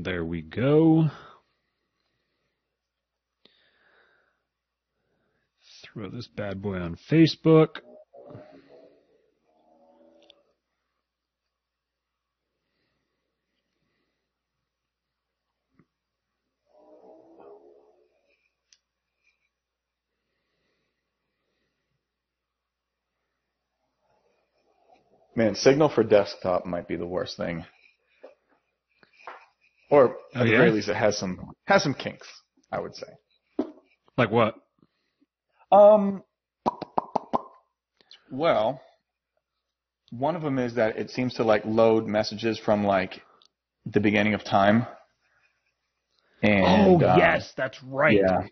There we go. Throw this bad boy on Facebook. Man, Signal for desktop might be the worst thing. Or at Oh, the yeah? very least, it has some has some kinks. I would say. Like what? Um. Well, one of them is that it seems to like load messages from like the beginning of time. And, oh uh, yes, that's right. Yeah.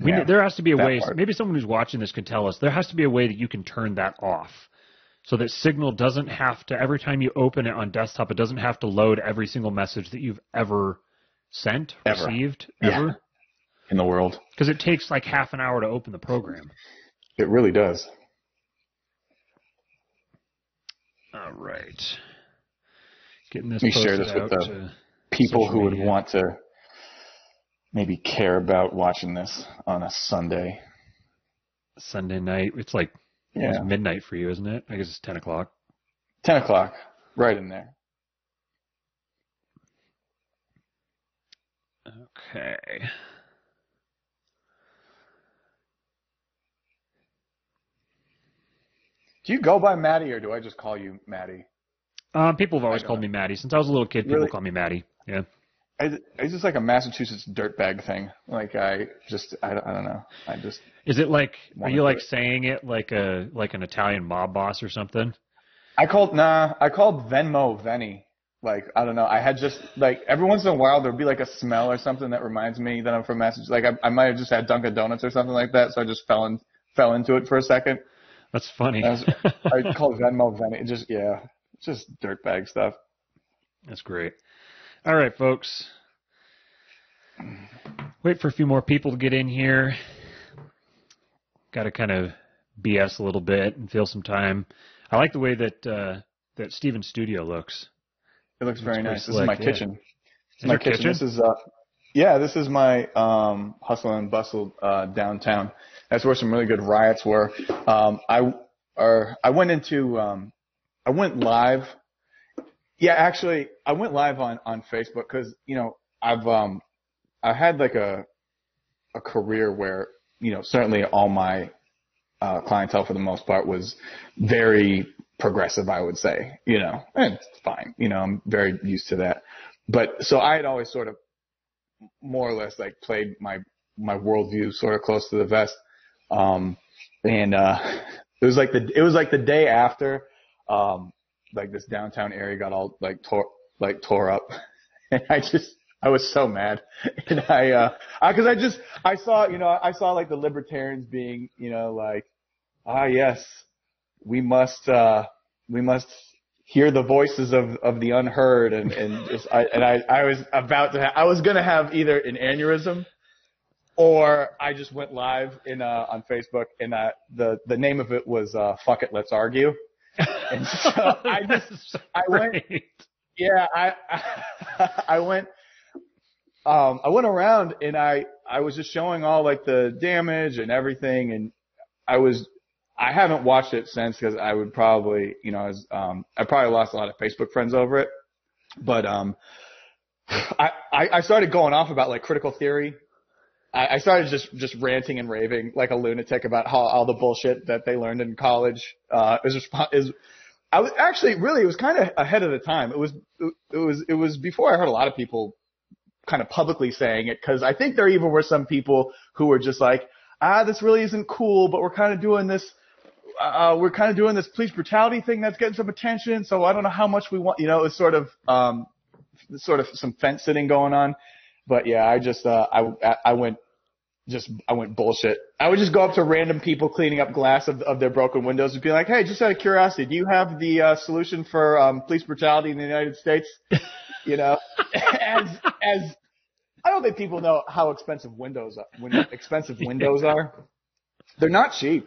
We, Yeah, there has to be a way. part. Maybe someone who's watching this can tell us. There has to be a way that you can turn that off, so that Signal doesn't have to every time you open it on desktop, it doesn't have to load every single message that you've ever sent, Ever. received, Yeah. ever. in the world. Because it takes like half an hour to open the program. It really does. All right. Getting this Let me share this with the People who would media. want to maybe care about watching this on a Sunday. Sunday night. It's like Yeah. it's midnight for you, isn't it? I guess it's ten o'clock. 10 o'clock, right in there. Okay. Do you go by Maddie or do I just call you Maddie? Um, people have always called me Maddie since I was a little kid. People Really? call me Maddie. Yeah. I, it's just like a Massachusetts dirtbag thing. Like I just, I, don't- I don't know. I just, Is it like are you like it. saying it like a like an Italian mob boss or something? I called, nah, I called Venmo Venny. Like, I don't know. I had just, like, every once in a while there'd be like a smell or something that reminds me that I'm from Massachusetts. Like, I, I might have just had Dunkin' Donuts or something like that. So I just fell in, fell into it for a second. That's funny. I, was, I called Venmo Venny. Just, yeah, just dirtbag stuff. That's great. All right, folks. Wait for a few more people to get in here. Got to kind of BS a little bit and fill some time. I like the way that uh, that Steven's studio looks. It looks very nice. This is my yeah. kitchen. This Is is my kitchen. kitchen? This is uh yeah, this is my um hustle and bustle uh downtown. That's where some really good riots were. Um I or I went into um I went live. Yeah, actually I went live on on Facebook cuz you know, I've um I had like a a career where, you know, certainly all my uh clientele for the most part was very progressive, I would say, you know, and it's fine. You know, I'm very used to that. But so I had always sort of more or less like played my, my worldview sort of close to the vest. Um, and, uh, it was like the, it was like the day after, um, like this downtown area got all like tore, like tore up. And I just, I was so mad. And I, uh, I, cause I just, I saw, you know, I saw like the libertarians being, you know, like, ah, yes, we must uh we must hear the voices of of the unheard and and just I and I I was about to ha- I was gonna have either an aneurysm or I just went live in uh on Facebook and uh the the name of it was uh fuck it let's argue and so I just I went yeah, I, I went um I went around and I I was just showing all like the damage and everything. And I was I haven't watched it since because I would probably you know as um I probably lost a lot of Facebook friends over it. But um I I, I started going off about like critical theory I, I started just just ranting and raving like a lunatic about how all the bullshit that they learned in college uh is is I was actually really it was kind of ahead of the time. It was it was it was before I heard a lot of people kind of publicly saying it because I think there even were some people who were just like, ah, this really isn't cool, but we're kind of doing this. Uh, we're kind of doing this police brutality thing that's getting some attention. So I don't know how much we want. You know, it's sort of um, sort of some fence sitting going on. But yeah, I just uh, I I went just I went bullshit. I would just go up to random people cleaning up glass of, of their broken windows and be like, "Hey, just out of curiosity, do you have the uh, solution for um, police brutality in the United States?" You know, as as I don't think people know how expensive windows are. When expensive windows are, they're not cheap.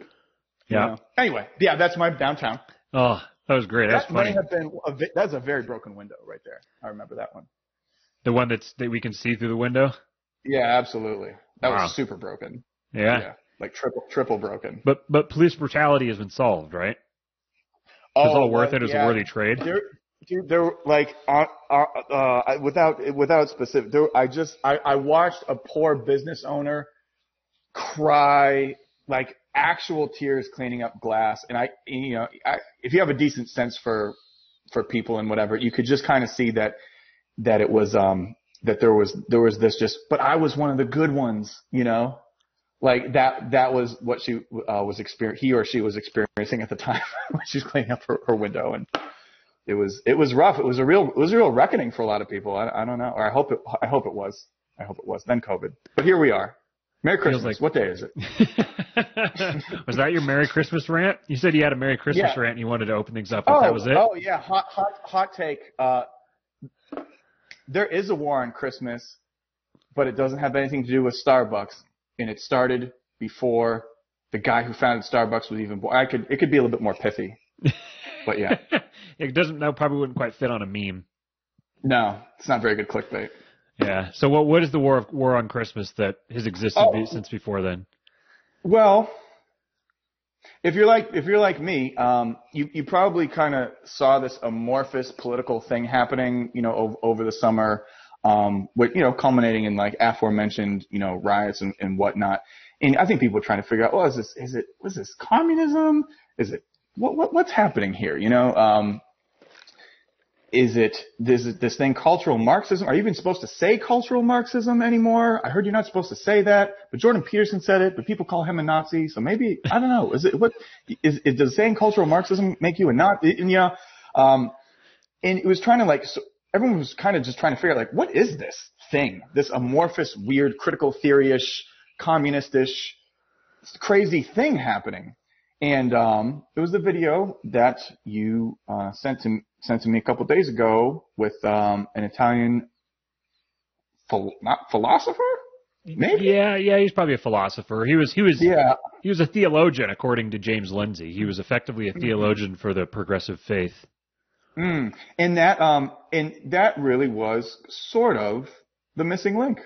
you Yeah. know. Anyway, yeah, that's my downtown. Oh, that was great. That's that funny. may have been a, that's a very broken window right there. I remember that one. The one that's that we can see through the window. Yeah, absolutely. That Wow. was super broken. Yeah. like triple triple broken. But but police brutality has been solved, right? It's all worth it Oh, yeah, a worthy trade. There, dude, there like uh, uh, uh, without without specific. There, I just I, I watched a poor business owner cry like actual tears cleaning up glass, and I you know I, if you have a decent sense for for people and whatever, you could just kind of see that that it was um that there was there was this just but I was one of the good ones, you know. Like that, that was what she uh, was exper- he or she was experiencing at the time when she was cleaning up her, her window, and it was it was rough. It was a real it was a real reckoning for a lot of people. I, I don't know, or I hope it I hope it was. I hope it was. Then COVID, but here we are. Merry Christmas. like- what day is it? was that your Merry Christmas rant? You said you had a Merry Christmas Yeah. rant and you wanted to open things up, Oh, that was it. oh yeah, hot hot hot take. Uh, there is a war on Christmas, but it doesn't have anything to do with Starbucks, and it started before the guy who founded Starbucks was even born. I could it could be a little bit more pithy, but yeah, it doesn't. That probably wouldn't quite fit on a meme. no, it's not very good clickbait. Yeah. So what what is the war of war on Christmas that has existed Oh. since before then? Well, if you're like if you're like me, um, you you probably kind of saw this amorphous political thing happening, you know, over, over the summer, um, with you know culminating in like aforementioned, you know, riots and, and whatnot. And I think people are trying to figure out, well, is this is it was this communism? Is it what, what what's happening here? You know, um, is it this this thing cultural Marxism? Are you even supposed to say cultural Marxism anymore? I heard you're not supposed to say that, but Jordan Peterson said it, but people call him a Nazi, so maybe I don't know. Is it what is, is does saying cultural Marxism make you a Nazi? And, you know, um, and it was trying to like so everyone was kind of just trying to figure out like what is this thing, this amorphous, weird, critical theory-ish, communist-ish, crazy thing happening. And um, it was the video that you uh, sent to sent to me a couple days ago with um, an Italian phil- not philosopher, maybe. Yeah, yeah. He's probably a philosopher. He was he was Yeah, he was a theologian according to James Lindsay. He was effectively Mm-hmm. a theologian for the progressive faith. Mm. And that um and that really was sort of the missing link.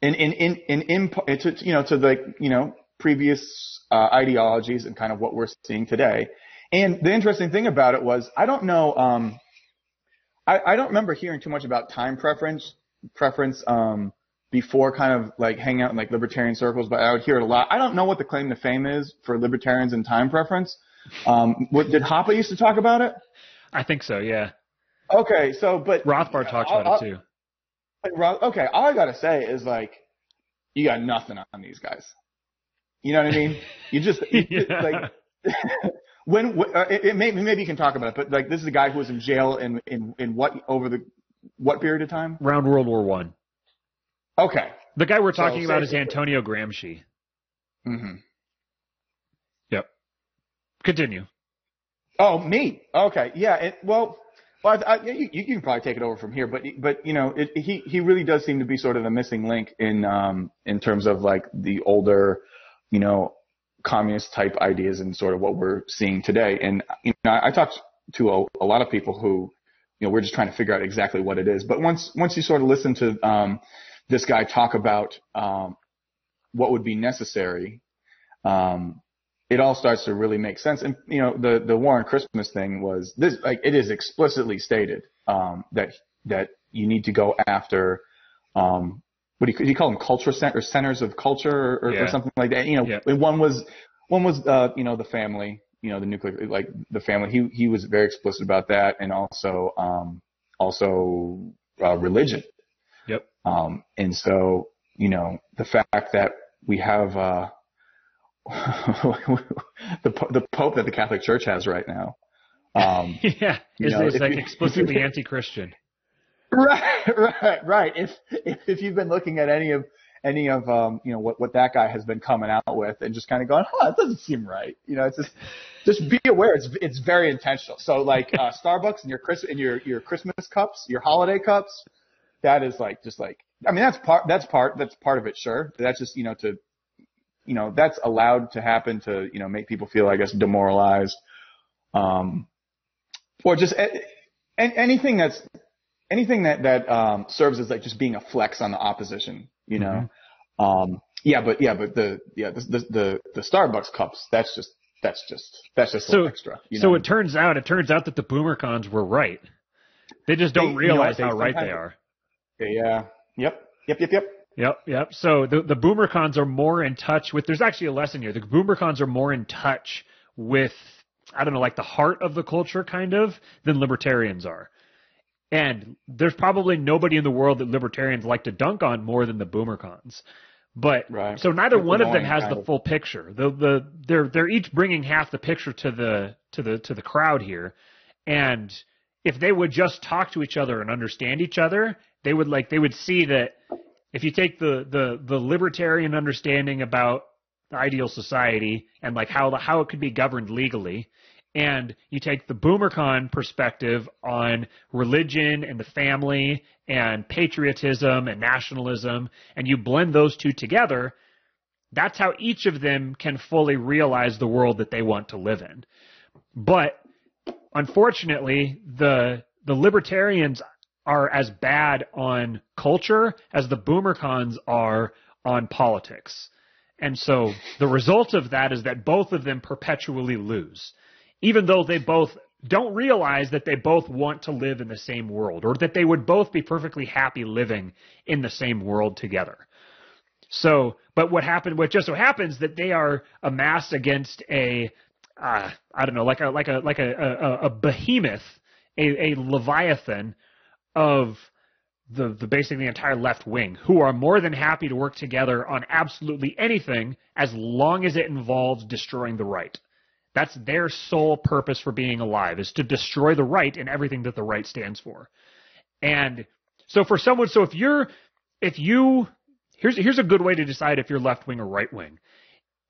In in in in, in to, you know to the you know previous uh, ideologies and kind of what we're seeing today. And the interesting thing about it was I don't know um I, I don't remember hearing too much about time preference preference um before kind of like hanging out in like libertarian circles, but I would hear it a lot. I don't know what the claim to fame is for libertarians and time preference. Um, what, did Hoppe used to talk about it? I think so. Yeah. Okay, so but Rothbard talks I'll- about it too. Like, Okay, all I gotta say is like, you got nothing on these guys. You know what I mean? You just you- Yeah. like when wh- uh, it, it may, maybe you can talk about it, but like this is a guy who was in jail in in in what over the what period of time? Around World War One. Okay. The guy we're So, talking about is Antonio Gramsci. Mm-hmm. Yep. Continue. Oh, me. Okay. Yeah. It, well, well, I, I, you, you can probably take it over from here, but but you know, it, he he really does seem to be sort of the missing link in um in terms of like the older, you know, communist type ideas and sort of what we're seeing today. And you know, I, I talked to a, a lot of people who, you know, we're just trying to figure out exactly what it is. But once once you sort of listen to um this guy talk about um what would be necessary, um it all starts to really make sense. And you know, the the war on Christmas thing was this like it is explicitly stated um, that that you need to go after um, what do you, you call them culture cent- or centers of culture or, or, Yeah. or something like that. You know, Yeah. one was one was uh, you know the family, you know the nuclear like the family. He he was very explicit about that, and also um, also uh, religion. Yep. Um, and so, you know, the fact that we have, uh, the, the Pope that the Catholic Church has right now. Um, yeah. Is, know, is like explicitly anti-Christian. Right, right, right. If, if, if you've been looking at any of, any of, um, you know, what, what that guy has been coming out with and just kind of going, huh, it doesn't seem right. You know, it's just, just be aware. It's, it's very intentional. So like, uh, Starbucks and your Chris, and your, your Christmas cups, your holiday cups, that is like, just like, I mean, that's part, that's part, that's part of it, sure. That's just, you know, to, you know, that's allowed to happen to, you know, make people feel, I guess, demoralized. Um, or just anything that's, anything that that um, serves as like just being a flex on the opposition, you know. Mm-hmm. Um, yeah, but yeah, but the yeah the, the the the Starbucks cups that's just that's just that's just so extra. You know? So it turns out it turns out that the boomercons were right. They just don't they, realize you know, how right they are. Yeah. Yep. Yep. Yep. Yep. Yep, yep. So the the boomercons are more in touch with. There's actually a lesson here. The boomercons are more in touch with I don't know, like the heart of the culture, kind of, than libertarians are. And there's probably nobody in the world that libertarians like to dunk on more than the boomercons. But right. so neither it's one of them has the full picture. The the they're they're each bringing half the picture to the to the to the crowd here, and if they would just talk to each other and understand each other, they would like they would see that if you take the the the libertarian understanding about the ideal society and like how the, how it could be governed legally, and you take the boomercon perspective on religion and the family and patriotism and nationalism and you blend those two together that's how each of them can fully realize the world that they want to live in. But unfortunately the the libertarians are as bad on culture as the boomercons are on politics. And so the result of that is that both of them perpetually lose even though they both don't realize that they both want to live in the same world or that they would both be perfectly happy living in the same world together. So, but what happened, what just so happens that they are amassed against a, uh, I don't know, like a, like a, like a, a, a behemoth, a, a leviathan of the, the basically the entire left wing who are more than happy to work together on absolutely anything as long as it involves destroying the right. That's their sole purpose for being alive is to destroy the right and everything that the right stands for. And so for someone, so if you're, if you, here's, here's a good way to decide if you're left wing or right wing.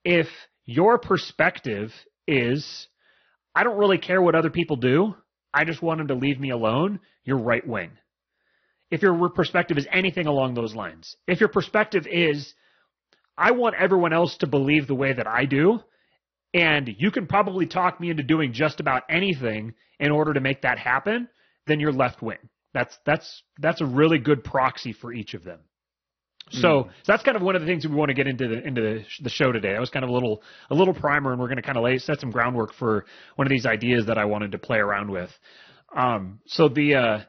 If your perspective is, I don't really care what other people do. I just want them to leave me alone. You're right wing. If your perspective is anything along those lines, if your perspective is, I want everyone else to believe the way that I do, and you can probably talk me into doing just about anything in order to make that happen, then you're left wing. That's that's that's a really good proxy for each of them. So, mm. so that's kind of one of the things we want to get into the into the, the show today. That was kind of a little a little primer, and we're going to kind of lay set some groundwork for one of these ideas that I wanted to play around with. Um, so the uh,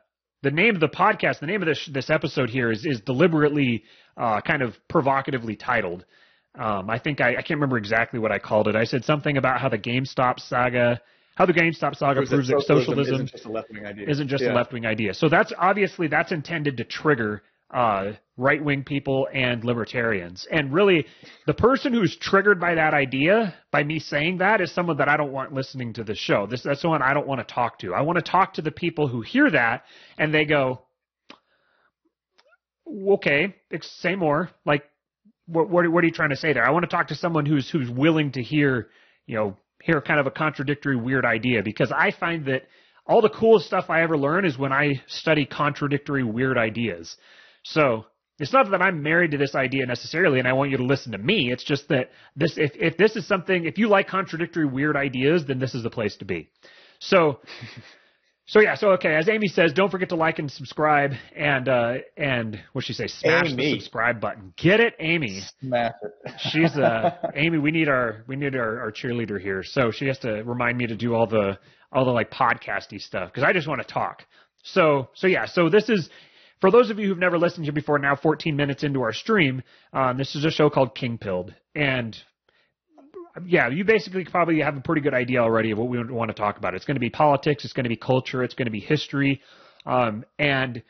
the name of the podcast, the name of this this episode here is is deliberately uh, kind of provocatively titled. Um, I think I, I can't remember exactly what I called it. I said something about how the GameStop saga, how the GameStop saga proves that socialism isn't just a left wing idea. Isn't just yeah. a left wing idea. So that's obviously that's intended to trigger uh, right wing people and libertarians. And really, the person who's triggered by that idea, by me saying that, is someone that I don't want listening to the show. This that's someone I don't want to talk to. I want to talk to the people who hear that and they go, okay, say more. Like what, what, what are you trying to say there? I want to talk to someone who's who's willing to hear, you know, hear kind of a contradictory, weird idea because I find that all the coolest stuff I ever learn is when I study contradictory, weird ideas. So it's not that I'm married to this idea necessarily, and I want you to listen to me. It's just that this, if if this is something, if you like contradictory, weird ideas, then this is the place to be. So. So yeah, so okay, as Amy says, don't forget to like and subscribe, and uh, and what she say, smash Amy. the subscribe button. Get it, Amy? Smash it. She's uh, Amy. We need our we need our, our cheerleader here, so she has to remind me to do all the all the like podcasty stuff because I just want to talk. So so yeah, so this is for those of you who've never listened to before. Now, 14 minutes into our stream, um, this is a show called King Pilled, and yeah, you basically probably have a pretty good idea already of what we want to talk about. It's going to be politics, it's going to be culture, it's going to be history, um, and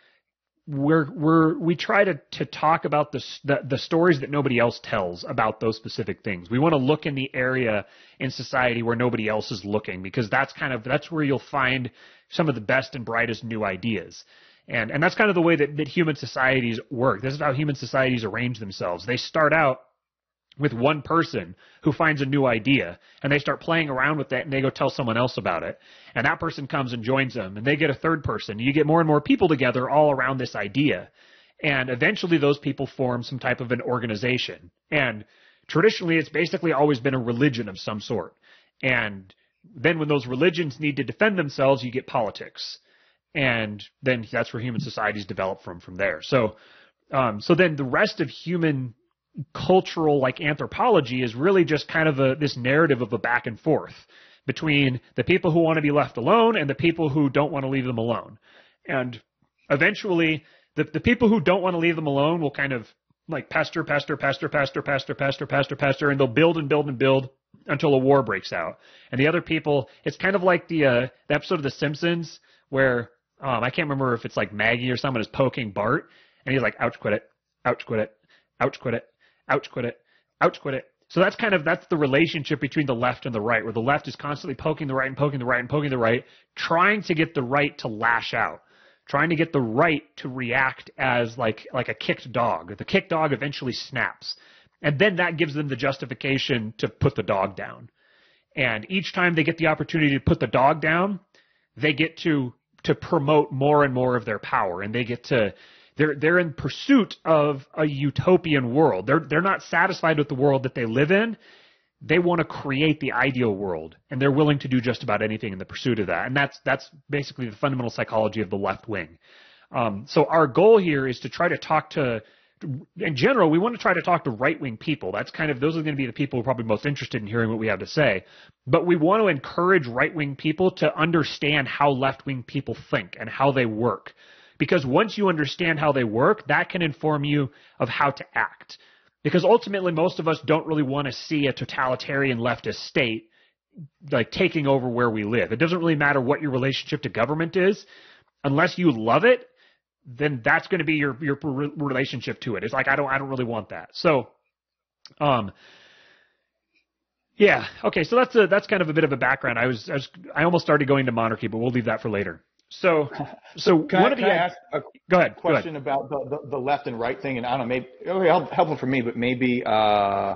we're we're we try to to talk about the, the the stories that nobody else tells about those specific things. We want to look in the area in society where nobody else is looking because that's kind of that's where you'll find some of the best and brightest new ideas. And and that's kind of the way that, that human societies work. This is how human societies arrange themselves. They start out with one person who finds a new idea and they start playing around with that and they go tell someone else about it. And that person comes and joins them and they get a third person. You get more and more people together all around this idea. And eventually those people form some type of an organization. And traditionally it's basically always been a religion of some sort. And then when those religions need to defend themselves you get politics. And then that's where human societies develop from from there. So, um, so then the rest of human cultural like anthropology is really just kind of a this narrative of a back and forth between the people who want to be left alone and the people who don't want to leave them alone. And eventually the, the people who don't want to leave them alone will kind of like pester, pester, pester, pester, pester, pester, pester, pester, and they'll build and build and build until a war breaks out. And the other people, it's kind of like the uh, the episode of The Simpsons where um, I can't remember if it's like Maggie or someone is poking Bart, and he's like, "Ouch, quit it! Ouch, quit it! Ouch, quit it! Ouch, quit it! Ouch, quit it!" So that's kind of that's the relationship between the left and the right, where the left is constantly poking the right and poking the right and poking the right, trying to get the right to lash out trying to get the right to react as like like a kicked dog. The kicked dog eventually snaps. And then that gives them the justification to put the dog down. And each time they get the opportunity to put the dog down, they get to to promote more and more of their power and they get to they're they're in pursuit of a utopian world. They're they're not satisfied with the world that they live in they want to create the ideal world and they're willing to do just about anything in the pursuit of that. And that's, that's basically the fundamental psychology of the left wing. Um, so our goal here is to try to talk to, in general, we want to try to talk to right wing people. That's kind of, those are going to be the people who are probably most interested in hearing what we have to say. But we want to encourage right wing people to understand how left wing people think and how they work. Because once you understand how they work, that can inform you of how to act. Because ultimately, most of us don't really want to see a totalitarian leftist state like taking over where we live. It doesn't really matter what your relationship to government is, unless you love it. Then that's going to be your your relationship to it. It's like I don't I don't really want that. So, um, yeah, okay. So that's a that's kind of a bit of a background. I was I, was, I almost started going to monarchy, but we'll leave that for later. So, so can one I, of the I ask a go ahead question go ahead. about the, the, the left and right thing, and I don't know, maybe it'll be helpful for me, but maybe uh,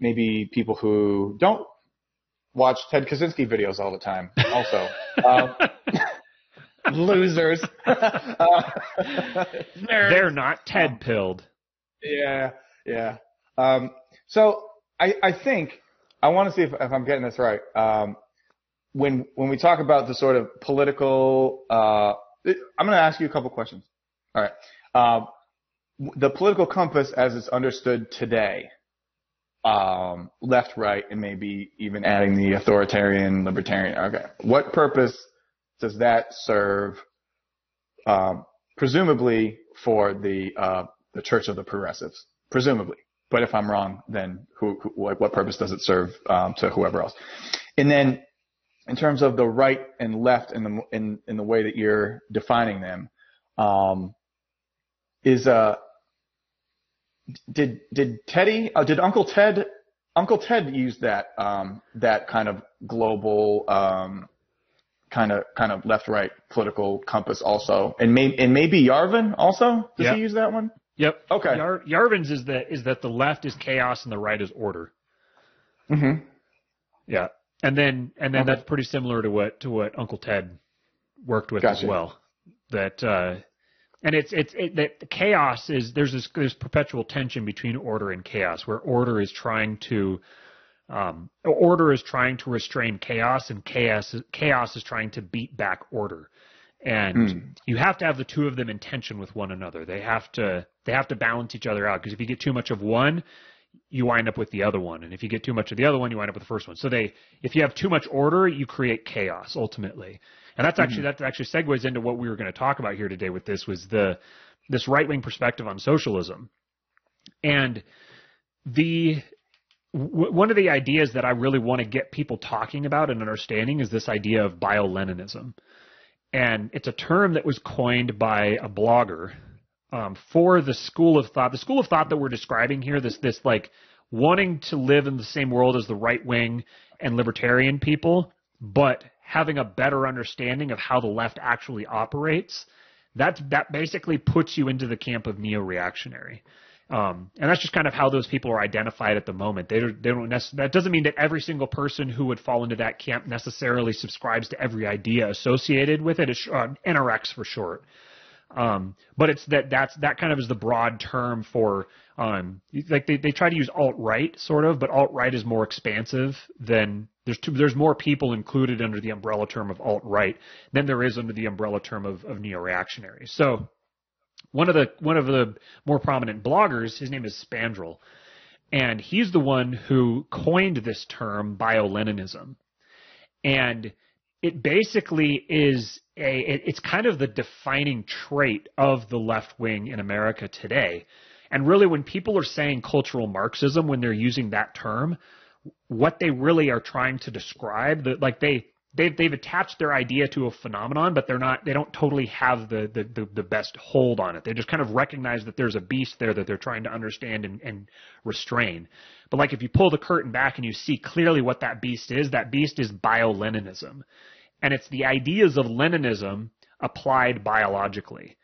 maybe people who don't watch Ted Kaczynski videos all the time, also. um, losers. uh, They're not Ted pilled. Yeah, yeah. Um, so I, I think I want to see if, if I'm getting this right. Um, when when we talk about the sort of political, uh, I'm going to ask you a couple questions. All right. Uh, the political compass as it's understood today, um, left, right, and maybe even adding the authoritarian, libertarian. Okay. What purpose does that serve? Um, presumably for the uh, the Church of the Progressives, presumably. But if I'm wrong, then who, who what purpose does it serve um, to whoever else? And then in terms of the right and left in the in in the way that you're defining them, um, is uh did did Teddy uh, did Uncle Ted Uncle Ted use that um, that kind of global um, kind of kind of left right political compass also, and may, and maybe Yarvin also does yep. he use that one? Yep. Okay. Yar- Yarvin's is that is that the left is chaos and the right is order. Mm-hmm. Yeah. And then and then Okay. that's pretty similar to what to what Uncle Ted worked with Gotcha. as well. That uh, and it's it's it, that the chaos is there's this there's perpetual tension between order and chaos where order is trying to um, order is trying to restrain chaos and chaos chaos is trying to beat back order and Hmm. you have to have the two of them in tension with one another they have to they have to balance each other out because if you get too much of one you wind up with the other one. And if you get too much of the other one you wind up with the first one. So they if you have too much order you create chaos ultimately. And that's actually mm-hmm. that actually segues into what we were going to talk about here today with this was the this right wing perspective on socialism. And the w- one of the ideas that I really want to get people talking about and understanding is this idea of bio-Leninism. And it's a term that was coined by a blogger um, for the school of thought. The school of thought that we're describing here, this this like wanting to live in the same world as the right wing and libertarian people, but having a better understanding of how the left actually operates. That that basically puts you into the camp of neo-reactionary. Um, and that's just kind of how those people are identified at the moment. They don't, they don't nec- that doesn't mean that every single person who would fall into that camp necessarily subscribes to every idea associated with it. It's, uh, NRX for short. Um, but it's that that's that kind of is the broad term for um, like they, they try to use alt right sort of, but alt right is more expansive than There's two, there's more people included under the umbrella term of alt right than there is under the umbrella term of, of neo reactionary. So one of the one of the more prominent bloggers, his name is Spandrell, and he's the one who coined this term bio-Leninism, and it basically is a it, it's kind of the defining trait of the left wing in America today. And really, when people are saying cultural Marxism, when they're using that term, what they really are trying to describe, that like they they've they've attached their idea to a phenomenon, but they're not they don't totally have the, the the, the best hold on it. They just kind of recognize that there's a beast there that they're trying to understand and, and restrain. But like if you pull the curtain back and you see clearly what that beast is, that beast is bio-Leninism. And it's the ideas of Leninism applied biologically.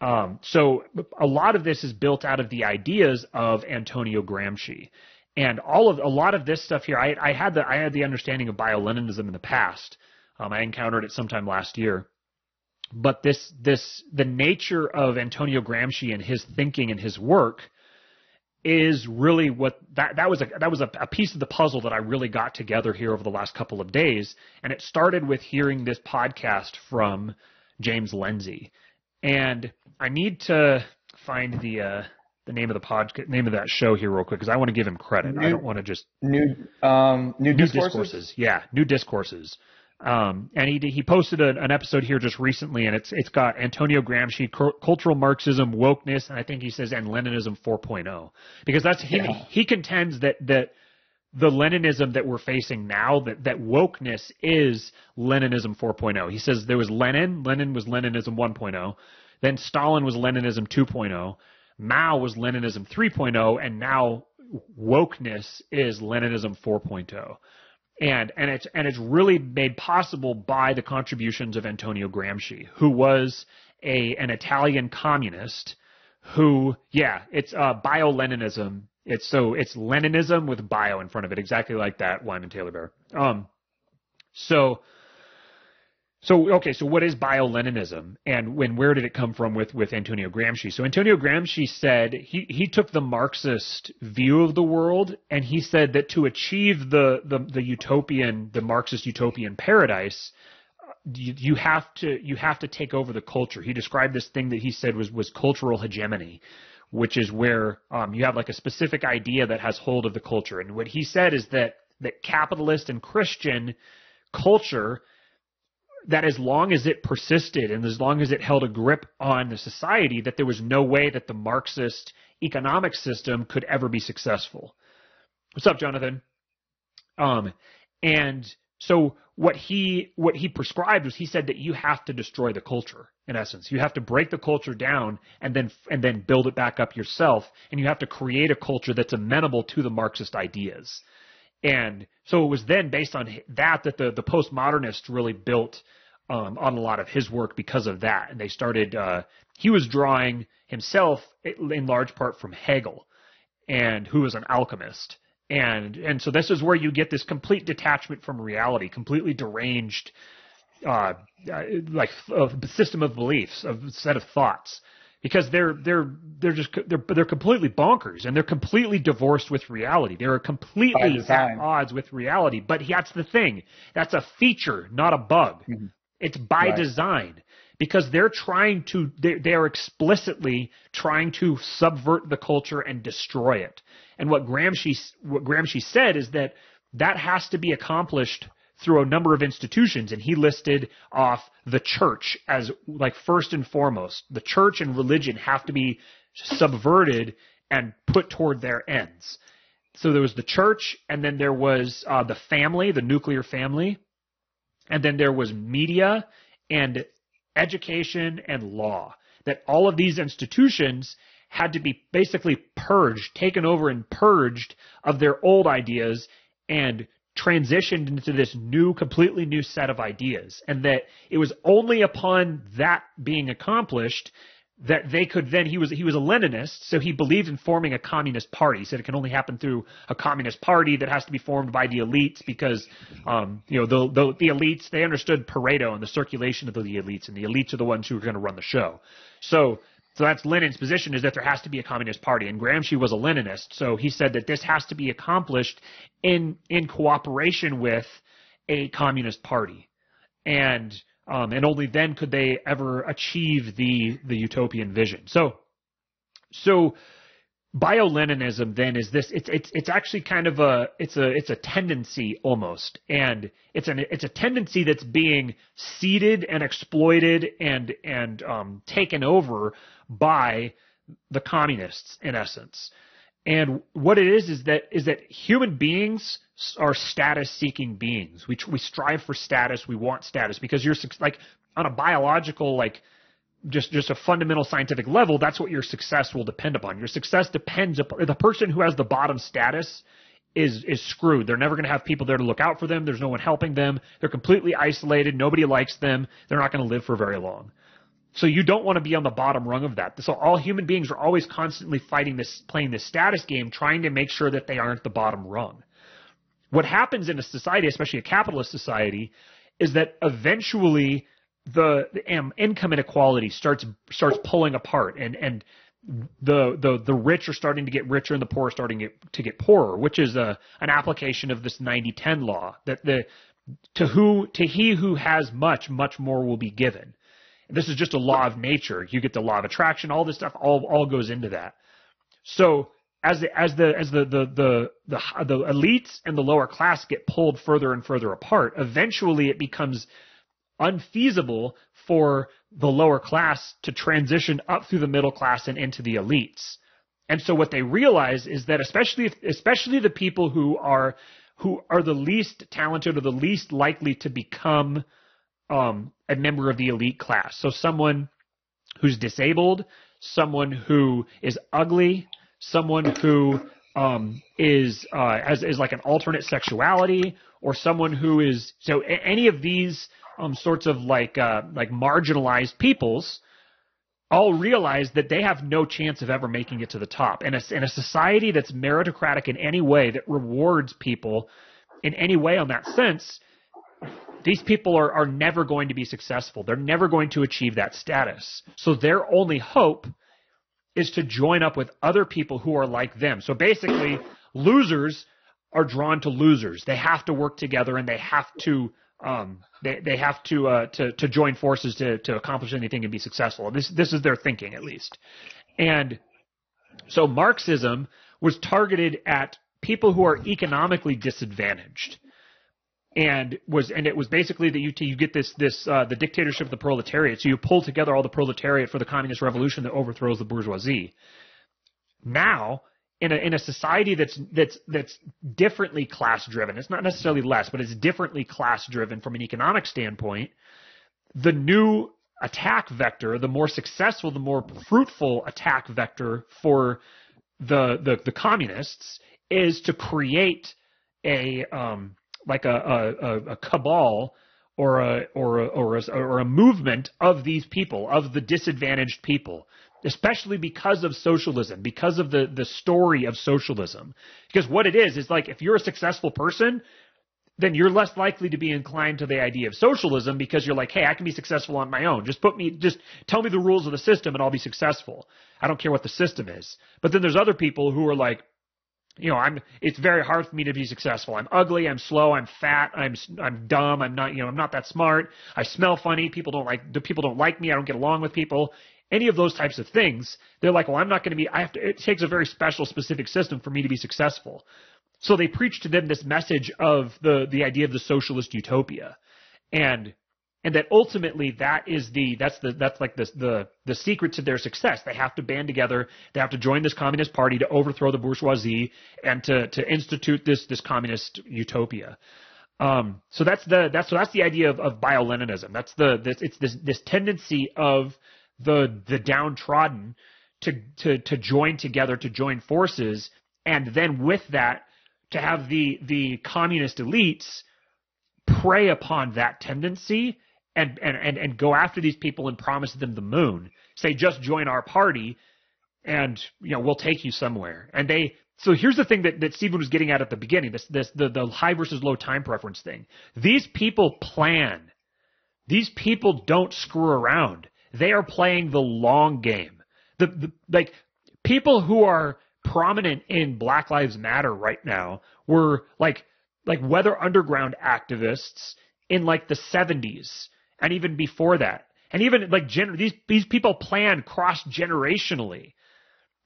Um, so a lot of this is built out of the ideas of Antonio Gramsci and all of a lot of this stuff here, I, I had the I had the understanding of bio-Leninism in the past. Um, I encountered it sometime last year, but this this the nature of Antonio Gramsci and his thinking and his work is really what that that was a that was a, a piece of the puzzle that I really got together here over the last couple of days, and it started with hearing this podcast from James Lindsay, and I need to find the uh, the name of the podcast, name of that show here real quick because I want to give him credit. New, I don't want to just new um, new, new discourses? discourses. Yeah, new discourses. Um, and he he posted a, an episode here just recently, and it's it's got Antonio Gramsci, cultural Marxism, wokeness, and I think he says and Leninism 4.0 because that's he yeah. he contends that that the Leninism that we're facing now, that, that wokeness is Leninism 4.0. He says there was Lenin, Lenin was Leninism 1.0, then Stalin was Leninism 2.0, Mao was Leninism 3.0, and now wokeness is Leninism 4.0. And, and it's, and it's really made possible by the contributions of Antonio Gramsci, who was a, an Italian communist who, yeah, it's, uh, bio-Leninism. It's so, it's Leninism with bio in front of it, exactly like that, Wyman Taylor Bear. Um, so, so okay, so what is bio-Leninism, and when where did it come from with with Antonio Gramsci? So Antonio Gramsci said he he took the Marxist view of the world, and he said that to achieve the the, the utopian, the Marxist utopian paradise, you, you have to you have to take over the culture. He described this thing that he said was was cultural hegemony, which is where um, you have like a specific idea that has hold of the culture. And what he said is that that capitalist and Christian culture that as long as it persisted and as long as it held a grip on the society, that there was no way that the Marxist economic system could ever be successful. What's up, Jonathan? Um, and so what he what he prescribed was he said that you have to destroy the culture in essence. You have to break the culture down and then and then build it back up yourself, and you have to create a culture that's amenable to the Marxist ideas. And so it was then based on that that the, the postmodernists really built um, on a lot of his work because of that. And they started, uh, he was drawing himself in large part from Hegel, and who was an alchemist. And, and so this is where you get this complete detachment from reality, completely deranged, uh, uh like a system of beliefs, a set of thoughts because they're they're they're just they're they're completely bonkers and they're completely divorced with reality. They're completely at odds with reality. But that's the thing. That's a feature, not a bug. Mm-hmm. It's by right. design because they're trying to they, they are explicitly trying to subvert the culture and destroy it. And what Gramsci what Gramsci said is that that has to be accomplished through a number of institutions and he listed off the church as like first and foremost. The church and religion have to be subverted and put toward their ends. So there was the church and then there was uh, the family, the nuclear family, and then there was media and education and law. That all of these institutions had to be basically purged, taken over and purged of their old ideas and transitioned into this new, completely new set of ideas. And that it was only upon that being accomplished that they could then he was he was a Leninist, so he believed in forming a communist party. He said it can only happen through a communist party that has to be formed by the elites because um, you know the, the the elites they understood Pareto and the circulation of the elites, and the elites are the ones who are going to run the show. So So that's Lenin's position is that there has to be a communist party. And Gramsci was a Leninist. So he said that this has to be accomplished in, in cooperation with a communist party. And, um, and only then could they ever achieve the, the utopian vision. So, so, bio-Leninism then is this it's it's it's actually kind of a it's a it's a tendency almost. And it's an it's a tendency that's being seeded and exploited and and um, taken over by the communists in essence. And what it is is that is that human beings are status seeking beings. We we strive for status. We want status because you're like on a biological like just just a fundamental scientific level, that's what your success will depend upon. Your success depends upon the person who has the bottom status is is screwed. They're never going to have people there to look out for them. There's no one helping them. They're completely isolated. Nobody likes them. They're not going to live for very long. So you don't want to be on the bottom rung of that. So all human beings are always constantly fighting this, playing this status game, trying to make sure that they aren't the bottom rung. What happens in a society, especially a capitalist society, is that eventually the, the income inequality starts starts pulling apart, and and the the the rich are starting to get richer and the poor are starting to get, to get poorer, which is a an application of this 90-10 law that the to who to he who has much, much more will be given. This is just a law of nature. You get the law of attraction, all this stuff all all goes into that. So as the as the as the the the the, the elites and the lower class get pulled further and further apart, eventually it becomes unfeasible for the lower class to transition up through the middle class and into the elites. And so what they realize is that especially especially the people who are who are the least talented or the least likely to become um, a member of the elite class. So someone who's disabled, someone who is ugly, someone who um, is uh, as is like an alternate sexuality, or someone who is so any of these um, sorts of like uh, like marginalized peoples all realize that they have no chance of ever making it to the top. And in a society that's meritocratic in any way, that rewards people in any way on that sense, these people are, are never going to be successful. They're never going to achieve that status. So their only hope is to join up with other people who are like them. So basically, losers are drawn to losers. They have to work together and they have to um, they they have to uh, to to join forces to to accomplish anything and be successful. This this is their thinking at least, and so Marxism was targeted at people who are economically disadvantaged, and was and it was basically that you you get this this uh, the dictatorship of the proletariat. So you pull together all the proletariat for the communist revolution that overthrows the bourgeoisie. Now in a in a society that's that's that's differently class driven. It's not necessarily less, but it's differently class driven from an economic standpoint. The new attack vector, the more successful, the more fruitful attack vector for the the, the communists is to create a um, like a, a, a cabal or a or a, or a, or a movement of these people of the disadvantaged people especially because of socialism, because of the, the story of socialism. Because what it is, is like if you're a successful person, then you're less likely to be inclined to the idea of socialism because you're like, hey, I can be successful on my own. Just put me, just tell me the rules of the system and I'll be successful. I don't care what the system is. But then there's other people who are like, you know, I'm, it's very hard for me to be successful. I'm ugly, I'm slow, I'm fat, I'm, I'm dumb, I'm not, you know, I'm not that smart. I smell funny. People don't like, people don't like me. I don't get along with people any of those types of things, they're like, well, I'm not going to be, I have to, it takes a very special, specific system for me to be successful. So they preach to them this message of the, the idea of the socialist utopia. And, and that ultimately that is the, that's the, that's like the, the, the secret to their success. They have to band together. They have to join this communist party to overthrow the bourgeoisie and to, to institute this, this communist utopia. Um, so that's the that's so that's the idea of, of bio-Leninism. That's the this, it's this this tendency of the the downtrodden to to to join together to join forces and then with that to have the the communist elites prey upon that tendency and and and, and go after these people and promise them the moon. Say just join our party and you know we'll take you somewhere. And they so here's the thing that, that Stephen was getting at at the beginning this this the, the high versus low time preference thing. These people plan. These people don't screw around they are playing the long game. the, the like people who are prominent in Black Lives Matter right now were like like Weather Underground activists in like the 70s and even before that. And even like gen- these these people plan cross generationally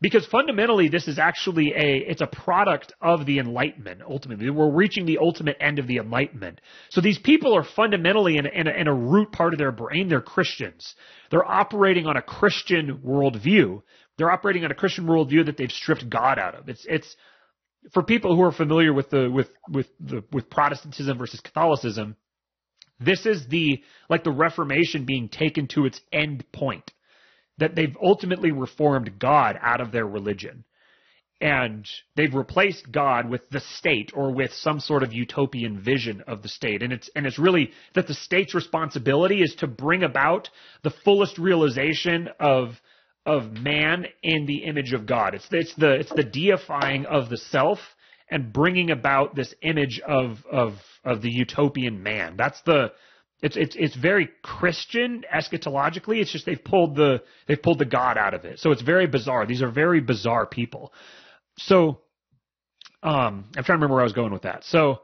because fundamentally this is actually a it's a product of the enlightenment ultimately. We're reaching the ultimate end of the enlightenment. So these people are fundamentally in a, in a, in a root part of their brain. They're christians. They're operating on a christian worldview. They're operating on a christian worldview that they've stripped god out of. It's it's for people who are familiar with the with with the with protestantism versus catholicism this is the like the reformation being taken to its end point that they've ultimately reformed God out of their religion. And they've replaced God with the state or with some sort of utopian vision of the state. And it's, and it's really that the state's responsibility is to bring about the fullest realization of, of man in the image of God. It's, it's the, it's the deifying of the self and bringing about this image of, of, of the utopian man. That's the, it's it's it's very Christian eschatologically. It's just they've pulled the they've pulled the God out of it. So it's very bizarre. These are very bizarre people. So um, I'm trying to remember where I was going with that. So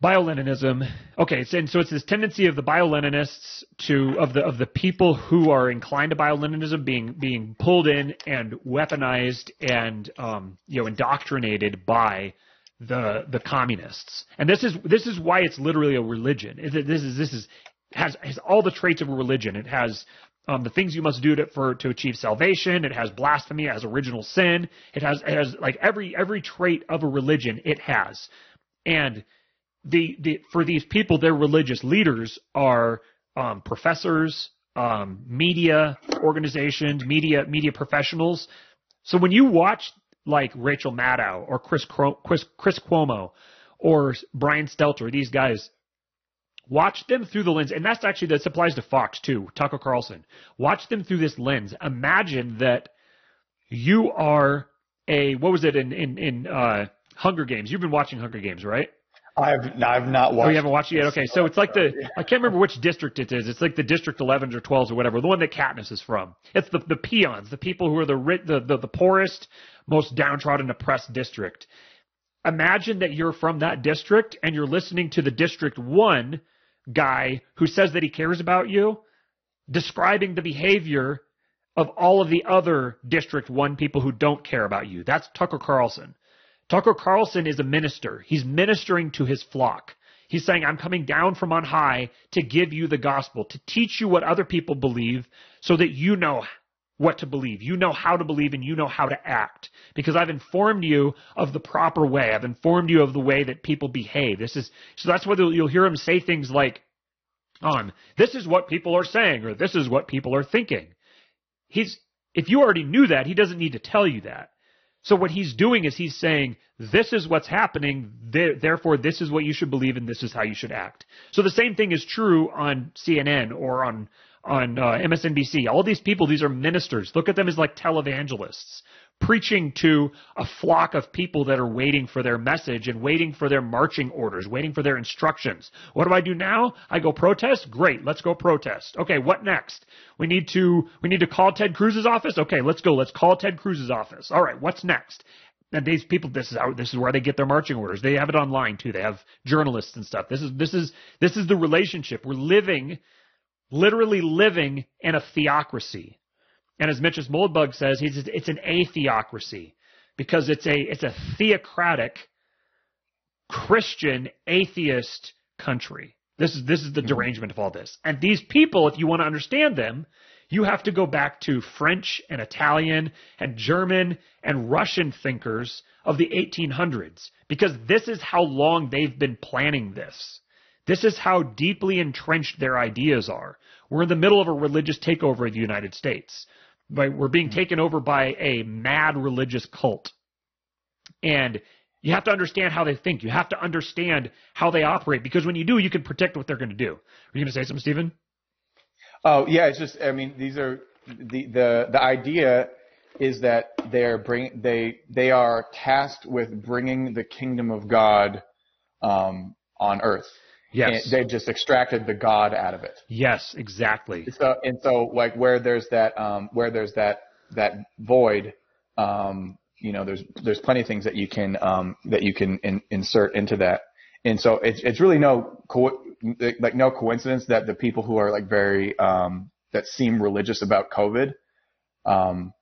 bio-Leninism. Okay, so, and so it's this tendency of the bio-Leninists to of the of the people who are inclined to bio-Leninism being being pulled in and weaponized and um, you know indoctrinated by the the communists. And this is this is why it's literally a religion. This is this is has has all the traits of a religion. It has um, the things you must do to for to achieve salvation. It has blasphemy. It has original sin. It has it has like every every trait of a religion. It has, and the the for these people, their religious leaders are um, professors, um, media organizations, media media professionals. So when you watch like Rachel Maddow or Chris, Chris, Chris Cuomo or Brian Stelter, these guys, watch them through the lens, and that's actually that applies to Fox too, Tucker Carlson. Watch them through this lens. Imagine that you are a what was it in in in uh, Hunger Games? You've been watching Hunger Games, right? I've I've not watched. Oh, you haven't watched it yet? Okay, so it's like the I can't remember which district it is. It's like the District 11s or 12s or whatever, the one that Katniss is from. It's the the peons, the people who are the the the, the poorest, most downtrodden, oppressed district. Imagine that you're from that district and you're listening to the District One guy who says that he cares about you, describing the behavior of all of the other District One people who don't care about you. That's Tucker Carlson. Tucker Carlson is a minister. He's ministering to his flock. He's saying, I'm coming down from on high to give you the gospel, to teach you what other people believe so that you know what to believe. You know how to believe and you know how to act because I've informed you of the proper way. I've informed you of the way that people behave. This is, so that's why you'll hear him say things like, um, this is what people are saying or this is what people are thinking. He's, if you already knew that, he doesn't need to tell you that. So what he's doing is he's saying, this is what's happening, therefore this is what you should believe and this is how you should act. So the same thing is true on CNN or on on uh, MSNBC. All these people, these are ministers. Look at them as like televangelists preaching to a flock of people that are waiting for their message and waiting for their marching orders, waiting for their instructions. What do I do now? I go protest? Great, let's go protest. Okay, what next? We need to we need to call Ted Cruz's office? Okay, let's go. Let's call Ted Cruz's office. All right, what's next? And these people, this is how, this is where they get their marching orders. They have it online too. They have journalists and stuff. This is this is this is the relationship. We're living, literally living in a theocracy. And as Mencius Moldbug says, it's an atheocracy because it's a it's a theocratic Christian atheist country. This is this is the mm-hmm. derangement of all this. And these people, if you want to understand them, you have to go back to French and Italian and German and Russian thinkers of the 1800s because this is how long they've been planning this. This is how deeply entrenched their ideas are. We're in the middle of a religious takeover of the United States. We're being taken over by a mad religious cult. And you have to understand how they think. You have to understand how they operate because when you do, you can predict what they're going to do. Are you going to say something, Stephen? Oh yeah, it's just I mean these are the the the idea is that they're bring they they are tasked with bringing the kingdom of God um, on earth. Yes. They've just extracted the God out of it. Yes, exactly. So and so like where there's that um, where there's that that void, um, you know, there's there's plenty of things that you can um, that you can in, insert into that. And so it's it's really no co- like no coincidence that the people who are like very um, that seem religious about COVID, um,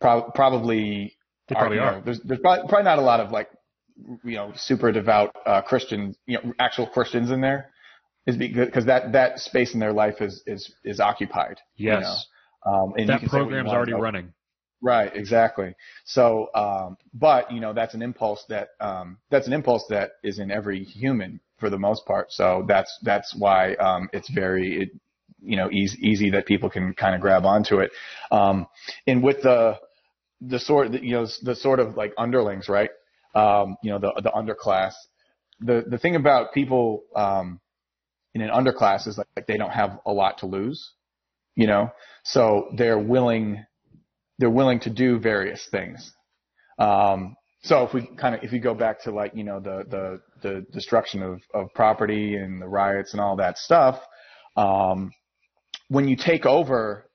pro- probably They probably you are. there's there's probably, probably not a lot of like you know super devout uh, Christian you know actual Christians in there is because that that space in their life is is is occupied. you Yes. know. Um, and you that can say what you program's already about- running. Right, exactly. So, um, but you know, that's an impulse that um, that's an impulse that is in every human for the most part. So that's that's why um, it's very it, you know easy, easy that people can kind of grab onto it. Um, and with the the sort you know the sort of like underlings, right? Um, you know, the the underclass. The the thing about people um, in an underclass is like, like they don't have a lot to lose, you know, so they're willing they're willing to do various things. Um, so if we kind of if you go back to like you know the the the destruction of of property and the riots and all that stuff, um, when you take over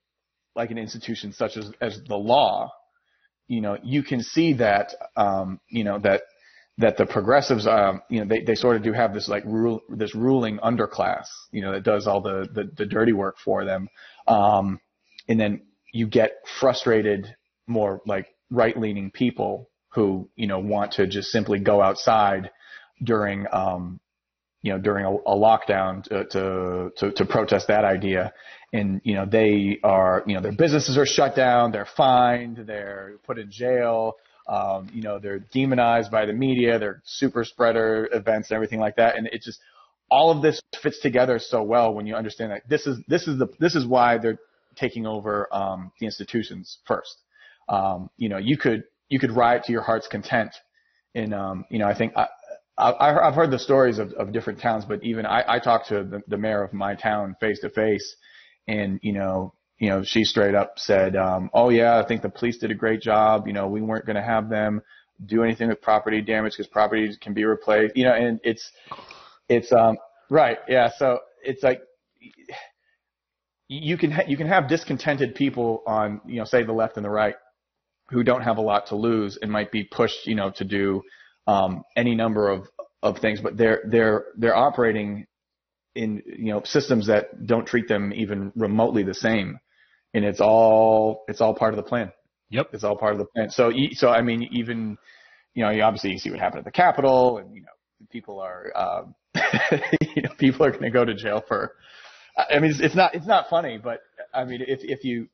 like an institution such as as the law, you know you can see that um, you know that that the progressives um, you know they they sort of do have this like rule this ruling underclass you know that does all the the, the dirty work for them, um, and then you get frustrated, more like right leaning people who, you know, want to just simply go outside during, um, you know, during a, a lockdown to, to, to, to protest that idea. And, you know, they are, you know, their businesses are shut down, they're fined, they're put in jail, um, you know, they're demonized by the media, they're super spreader events and everything like that. And it just, all of this fits together so well when you understand that this is, this is the, this is why they're, taking over um, the institutions first. Um, you know, you could you could riot to your heart's content. And um, you know, I think I, I, I've heard the stories of, of different towns, but even I, I talked to the, the mayor of my town face to face, and you know, you know, she straight up said, um, "Oh yeah, I think the police did a great job. You know, we weren't going to have them do anything with property damage because property can be replaced. You know, and it's it's um right, yeah. So it's like you can ha- you can have discontented people on you know say the left and the right who don't have a lot to lose and might be pushed you know to do um, any number of of things, but they're they're they're operating in you know systems that don't treat them even remotely the same, and it's all it's all part of the plan. Yep. It's all part of the plan. So so I mean even you know you obviously see what happened at the Capitol, and you know people are um, you know people are going to go to jail for I mean, it's, it's not it's not funny, but I mean, if if you,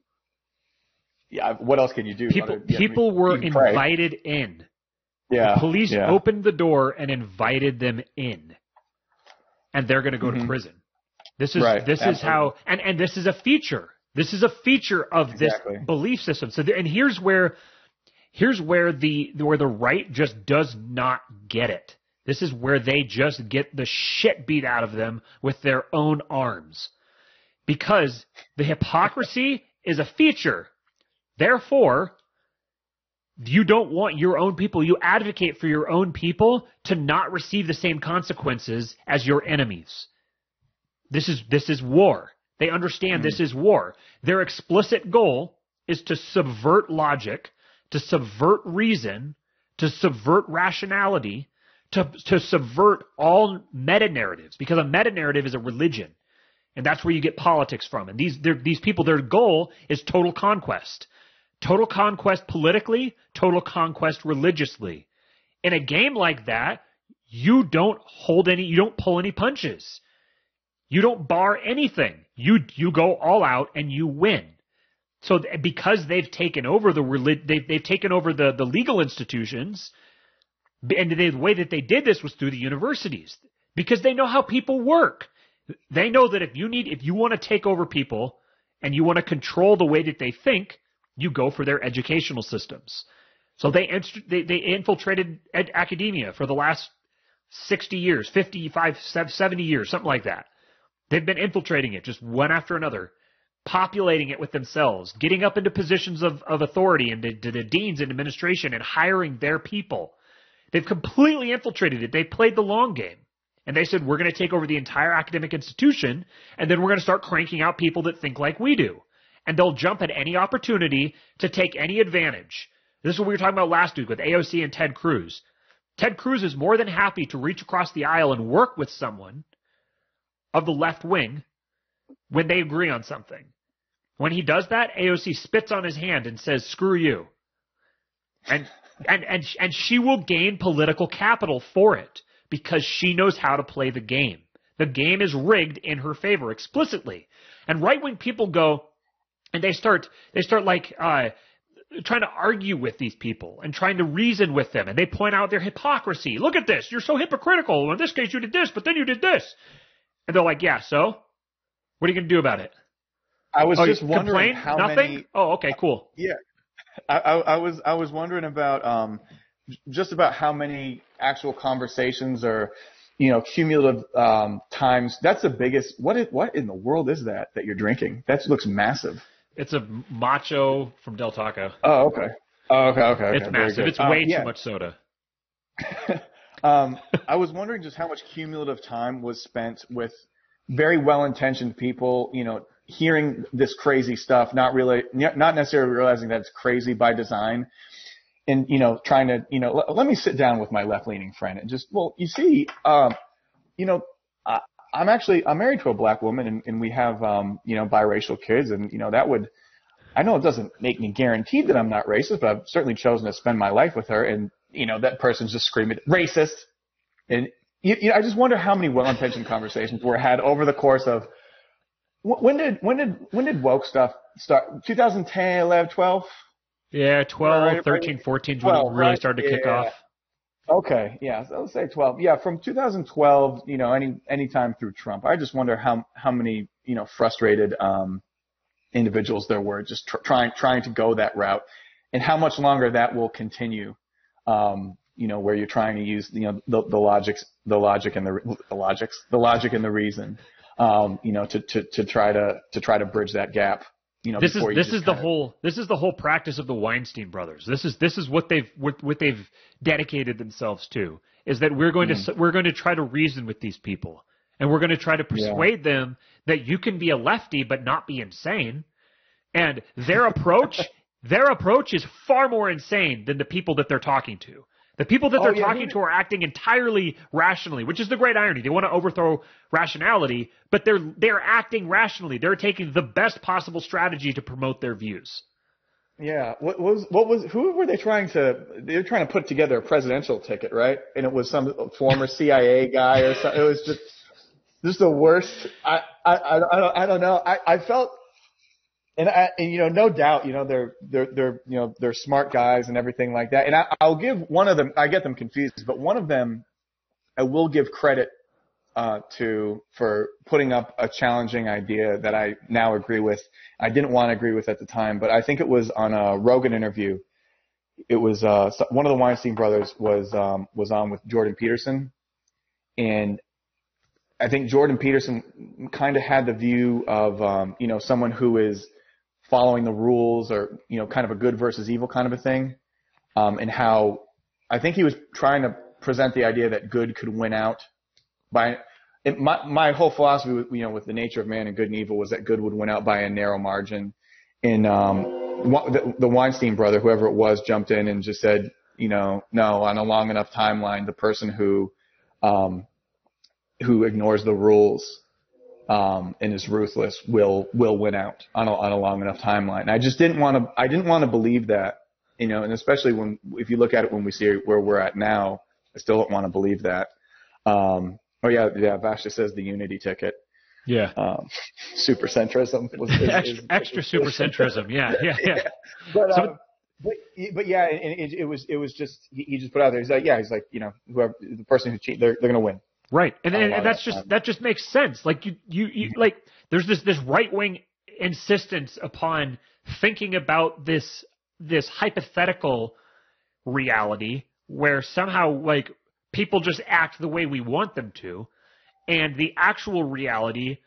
yeah, what else can you do? People Other- yeah, I mean, people were invited in. Yeah, Police yeah. opened the door and invited them in, and they're going to go to Mhm. prison. This is Right, this is how, and and this is a feature. This is a feature of Exactly. this belief system. So, the, and here's where here's where the where the right just does not get it. This is where they just get the shit beat out of them with their own arms, because the hypocrisy is a feature. Therefore, you don't want your own people, you advocate for your own people to not receive the same consequences as your enemies. This is this is war. They understand this hmm. is war. Their explicit goal is to subvert logic, to subvert reason, to subvert rationality, to to subvert all meta narratives because a meta narrative is a religion. And that's where you get politics from. And these these people their goal is total conquest. Total conquest politically, total conquest religiously. In a game like that, you don't hold any, you don't pull any punches. You don't bar anything. You you go all out and you win. So because they've taken over the they've, they've taken over the the legal institutions, and the way that they did this was through the universities because they know how people work. They know that if you need if you want to take over people and you want to control the way that they think, you go for their educational systems. So they they, they infiltrated ed- academia for the last 60 years, 55, 70 years, something like that. They've been infiltrating it just one after another, populating it with themselves, getting up into positions of, of authority and to the deans and administration and hiring their people. They've completely infiltrated it. They played the long game. And they said, we're going to take over the entire academic institution, and then we're going to start cranking out people that think like we do. And they'll jump at any opportunity to take any advantage. This is what we were talking about last week with AOC and Ted Cruz. Ted Cruz is more than happy to reach across the aisle and work with someone of the left wing when they agree on something. When he does that, AOC spits on his hand and says, screw you. And, and, and, and she will gain political capital for it because she knows how to play the game. The game is rigged in her favor explicitly. And right wing people go and they start, they start like, uh, trying to argue with these people and trying to reason with them and they point out their hypocrisy. Look at this. You're so hypocritical. In this case, you did this, but then you did this. And they're like, yeah, so what are you going to do about it? I was oh, just wondering complain? how Nothing? many. Oh, okay, cool. Yeah, I, I, I was I was wondering about um, just about how many actual conversations or you know cumulative um, times. That's the biggest. What is, what in the world is that that you're drinking? That looks massive. It's a macho from Del Taco. Oh, okay. Oh, okay, okay, okay. It's Very massive. good. It's Um, way yeah. too much soda. um, I was wondering just how much cumulative time was spent with very well-intentioned people, you know, hearing this crazy stuff, not really, not necessarily realizing that it's crazy by design, and you know, trying to, you know, let, let me sit down with my left-leaning friend and just, well, you see, um, you know, I, I'm actually I'm married to a black woman, and, and we have, um, you know, biracial kids, and you know, that would. I know it doesn't make me guaranteed that I'm not racist, but I've certainly chosen to spend my life with her, and you know that person's just screaming racist, and you, you know, I just wonder how many well-intentioned conversations were had over the course of when did when did when did woke stuff start? 2010, 11, 12. Yeah, 12, Right, right. 13, 14 is when it really started to kick off. Okay, yeah, so let's say 12. Yeah, from 2012, you know, any any time through Trump. I just wonder how how many you know frustrated um, individuals there were just tr- trying trying to go that route, and how much longer that will continue. Um, you know, where you're trying to use you know the the logics, the logic and the the logics, the logic and the reason. Um, you know, to to to try to to try to bridge that gap. You know, This is this is the whole this is the whole practice of the Weinstein brothers. This is this is what they've what, what they've dedicated themselves to is that we're going Mm. to we're going to try to reason with these people and we're going to try to persuade them that you can be a lefty but not be insane. And their approach their approach is far more insane than the people that they're talking to. The people that Oh, they're yeah, talking to are acting entirely rationally, which is the great irony. They want to overthrow rationality, but they're they're acting rationally. They're taking the best possible strategy to promote their views. Yeah. What was what was who were they trying to? They were trying to put together a presidential ticket, right? And it was some former CIA guy or something. It was just just the worst. I I I, I don't know. I I felt. And, I, and you know, no doubt, you know, they're they're they're you know they're smart guys and everything like that. And I, I'll give one of them. I get them confused, but one of them, I will give credit uh, to for putting up a challenging idea that I now agree with. I didn't want to agree with at the time, but I think it was on a Rogan interview. It was uh, one of the Weinstein brothers was um, was on with Jordan Peterson, and I think Jordan Peterson kind of had the view of um, you know someone who is following the rules or you know kind of a good versus evil kind of a thing, um, and how I think he was trying to present the idea that good could win out by it, my my whole philosophy, with, you know, with the nature of man and good and evil, was that good would win out by a narrow margin. And um, the, the Weinstein brother, whoever it was, jumped in and just said, you know, no, on a long enough timeline, the person who um, who ignores the rules um, and is ruthless will will win out on a, on a long enough timeline. I just didn't want to. I didn't want to believe that, you know, and especially when if you look at it when we see where we're at now, I still don't want to believe that. Um, oh yeah, yeah. Vasha says the unity ticket. Yeah. Um, super centrism was is, extra, is- extra is- supercentrism. Yeah, yeah, yeah. but, So- um, but but yeah, and it, it was it was just he, he just put out there. He's like, yeah, he's like, you know, whoever the person who cheat, they're they're gonna win. Right, and, and, and that's that. just that just makes sense. Like you, you, you like there's this this right wing insistence upon thinking about this this hypothetical reality where somehow like people just act the way we want them to, and the actual reality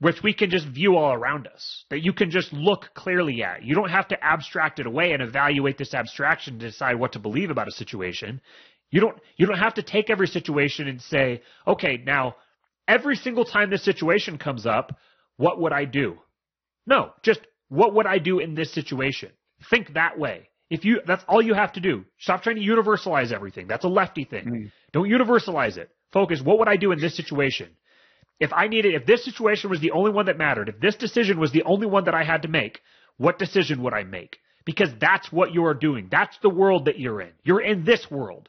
which we can just view all around us, that you can just look clearly at. You don't have to abstract it away and evaluate this abstraction to decide what to believe about a situation. You don't you don't have to take every situation and say, okay, now every single time this situation comes up, what would I do? No, just what would I do in this situation? Think that way. If you that's all you have to do. Stop trying to universalize everything. That's a lefty thing. Mm. Don't universalize it. Focus, what would I do in this situation? If I needed if this situation was the only one that mattered, if this decision was the only one that I had to make, what decision would I make? Because that's what you are doing. That's the world that you're in. You're in this world.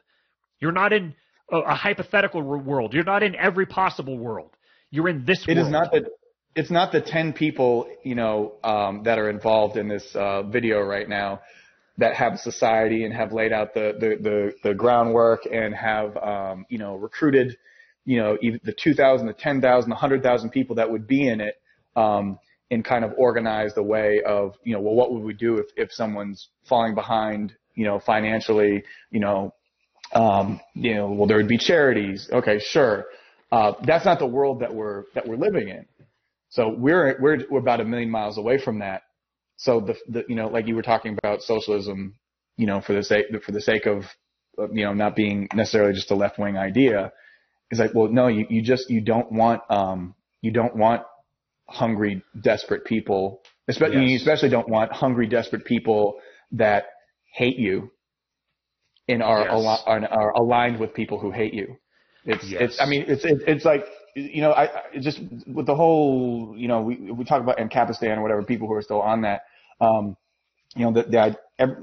You're not in a, a hypothetical world. You're not in every possible world. You're in this It world. is not that it's not the 10 people, you know, um, that are involved in this uh, video right now that have society and have laid out the, the, the, the groundwork and have, um, you know, recruited, you know, the 2,000, the 10,000, the 100,000 people that would be in it, um, and kind of organized a way of, you know, well, what would we do if, if someone's falling behind, you know, financially, you know, um, you know, well, there would be charities. Okay, sure. Uh, that's not the world that we're, that we're living in. So we're, we're, we're about a million miles away from that. So the, the, you know, like you were talking about socialism, you know, for the sake, for the sake of, you know, not being necessarily just a left wing idea is like, well, no, you, you just, you don't want, um, you don't want hungry, desperate people, especially, you Yes. especially don't want hungry, desperate people that hate you and are, Yes. al- are, are aligned with people who hate you. It's, Yes. it's, I mean, it's, it's, it's like, you know, I, I just with the whole, you know, we, we talk about in Ancapistan or whatever, people who are still on that, um, you know, the, the,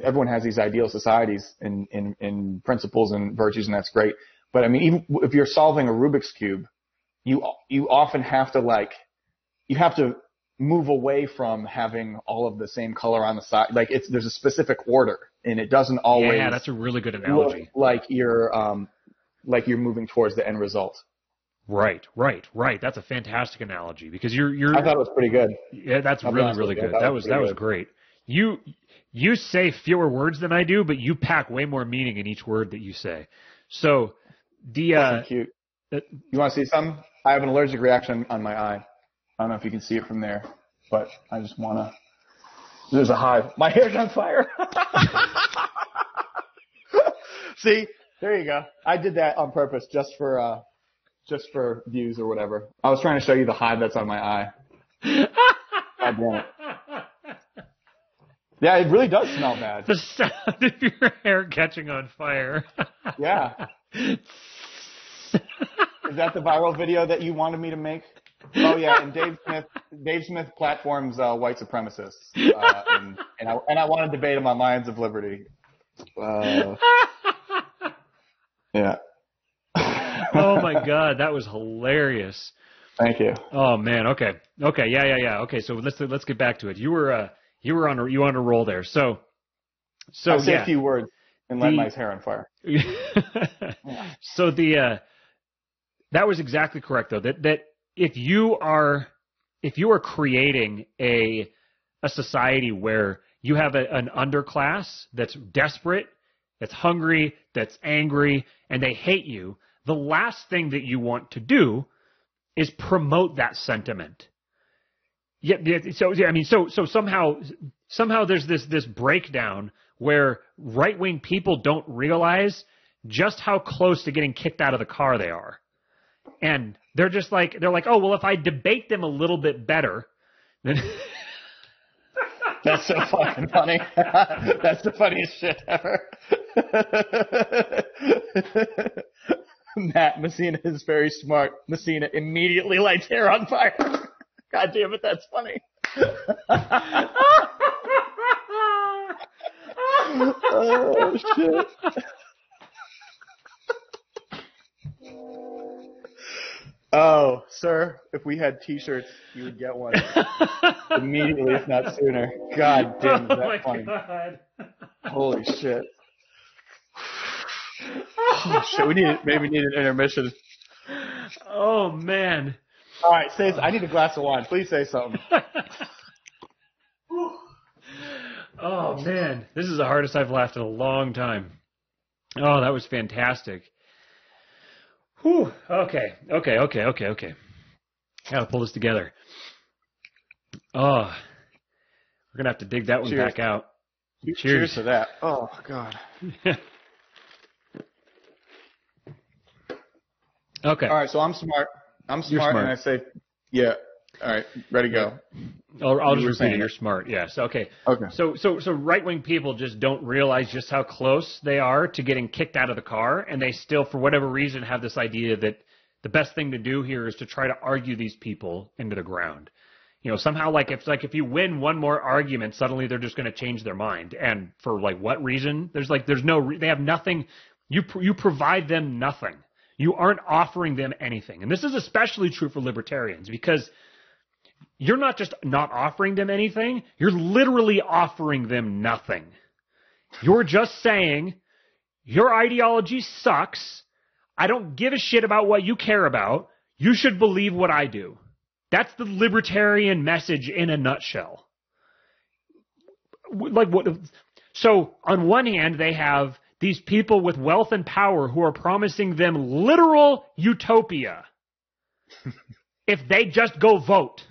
everyone has these ideal societies and, and, and principles and virtues and that's great. But I mean, even if you're solving a Rubik's cube, you, you often have to like, you have to move away from having all of the same color on the side. Like it's, there's a specific order and it doesn't always yeah, that's a really good analogy. like you're, um, like you're moving towards the end result. Right, right, right. That's a fantastic analogy because you're you're I thought it was pretty good. yeah, that's I'll really really good. That it was was that was good. great. You you say fewer words than I do, but you pack way more meaning in each word that you say. So the uh, cute. uh, You want to see some? I have an allergic reaction on my eye. I don't know if you can see it from there, but I just want to. There's a hive. My hair's on fire. see, there you go. I did that on purpose, just for uh, just for views or whatever. I was trying to show you the hive that's on my eye. Damn it. Yeah, it really does smell bad. the sound of your hair catching on fire. Yeah. Is that the viral video that you wanted me to make? Oh yeah, and Dave Smith, Dave Smith platforms uh, white supremacists, uh, and, and I and I want to debate him on Lions of Liberty. Uh, yeah. oh my god, that was hilarious. Thank you. Oh man, okay, okay, yeah, yeah, yeah. Okay, so let's let's get back to it. You were uh, you were on a you were on a roll there. So, so I'll say yeah. a few words and light The- my hair on fire. yeah. so the uh, that was exactly correct though. That that if you are if you are creating a a society where you have a, an underclass that's desperate, that's hungry, that's angry, and they hate you, the last thing that you want to do is promote that sentiment. Yeah, yeah, so yeah, I mean, so so somehow somehow there's this this breakdown where right wing people don't realize just how close to getting kicked out of the car they are, and they're just like they're like, oh well, if I debate them a little bit better, then That's so fucking funny. That's the funniest shit ever. Matt Messina is very smart. Messina immediately lights hair on fire. God damn it, that's funny. oh shit. Oh, sir, if we had t-shirts, you would get one immediately, if not sooner. God damn, is oh that my funny. god. Holy shit. Oh shit, we need maybe need an intermission. Oh man. All right, say I need a glass of wine. Please say something. oh man, this is the hardest I've laughed in a long time. Oh, that was fantastic. Whew. Okay. Okay. Okay. Okay. Okay. Gotta pull this together. Oh, we're gonna have to dig that one Cheers. back out. Cheers. Cheers to that. Oh God. okay. All right. So I'm smart. I'm smart, smart, and I say, yeah. All right, ready to go. I'll, I'll just repeat it. You're smart. Yes. Okay. Okay. So so so right wing people just don't realize just how close they are to getting kicked out of the car, and they still, for whatever reason, have this idea that the best thing to do here is to try to argue these people into the ground. You know, somehow like if like if you win one more argument, suddenly they're just going to change their mind, and for like what reason? There's like there's no re- they have nothing. You pr- you provide them nothing. You aren't offering them anything, and this is especially true for libertarians because you're not just not offering them anything, you're literally offering them nothing. You're just saying, your ideology sucks. I don't give a shit about what you care about. You should believe what I do. That's the libertarian message in a nutshell. Like what? So on one hand, they have these people with wealth and power who are promising them literal utopia if they just go vote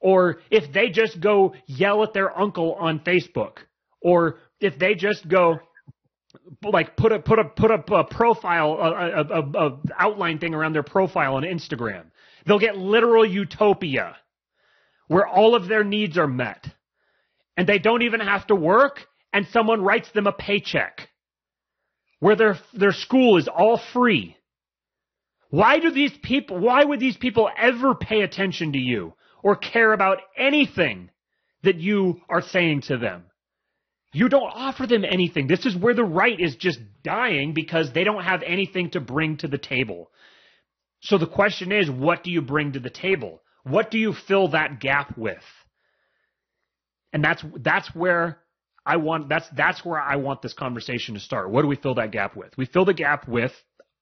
or if they just go yell at their uncle on Facebook, or if they just go like put a put a put up a profile a, a, a, outline thing around their profile on Instagram, they'll get literal utopia where all of their needs are met, and they don't even have to work, and someone writes them a paycheck, where their their school is all free. Why do these people? Why would these people ever pay attention to you? Or care about anything that you are saying to them. You don't offer them anything. This is where the right is just dying because they don't have anything to bring to the table. So the question is, what do you bring to the table? What do you fill that gap with? And that's that's where I want that's that's where I want this conversation to start. What do we fill that gap with? We fill the gap with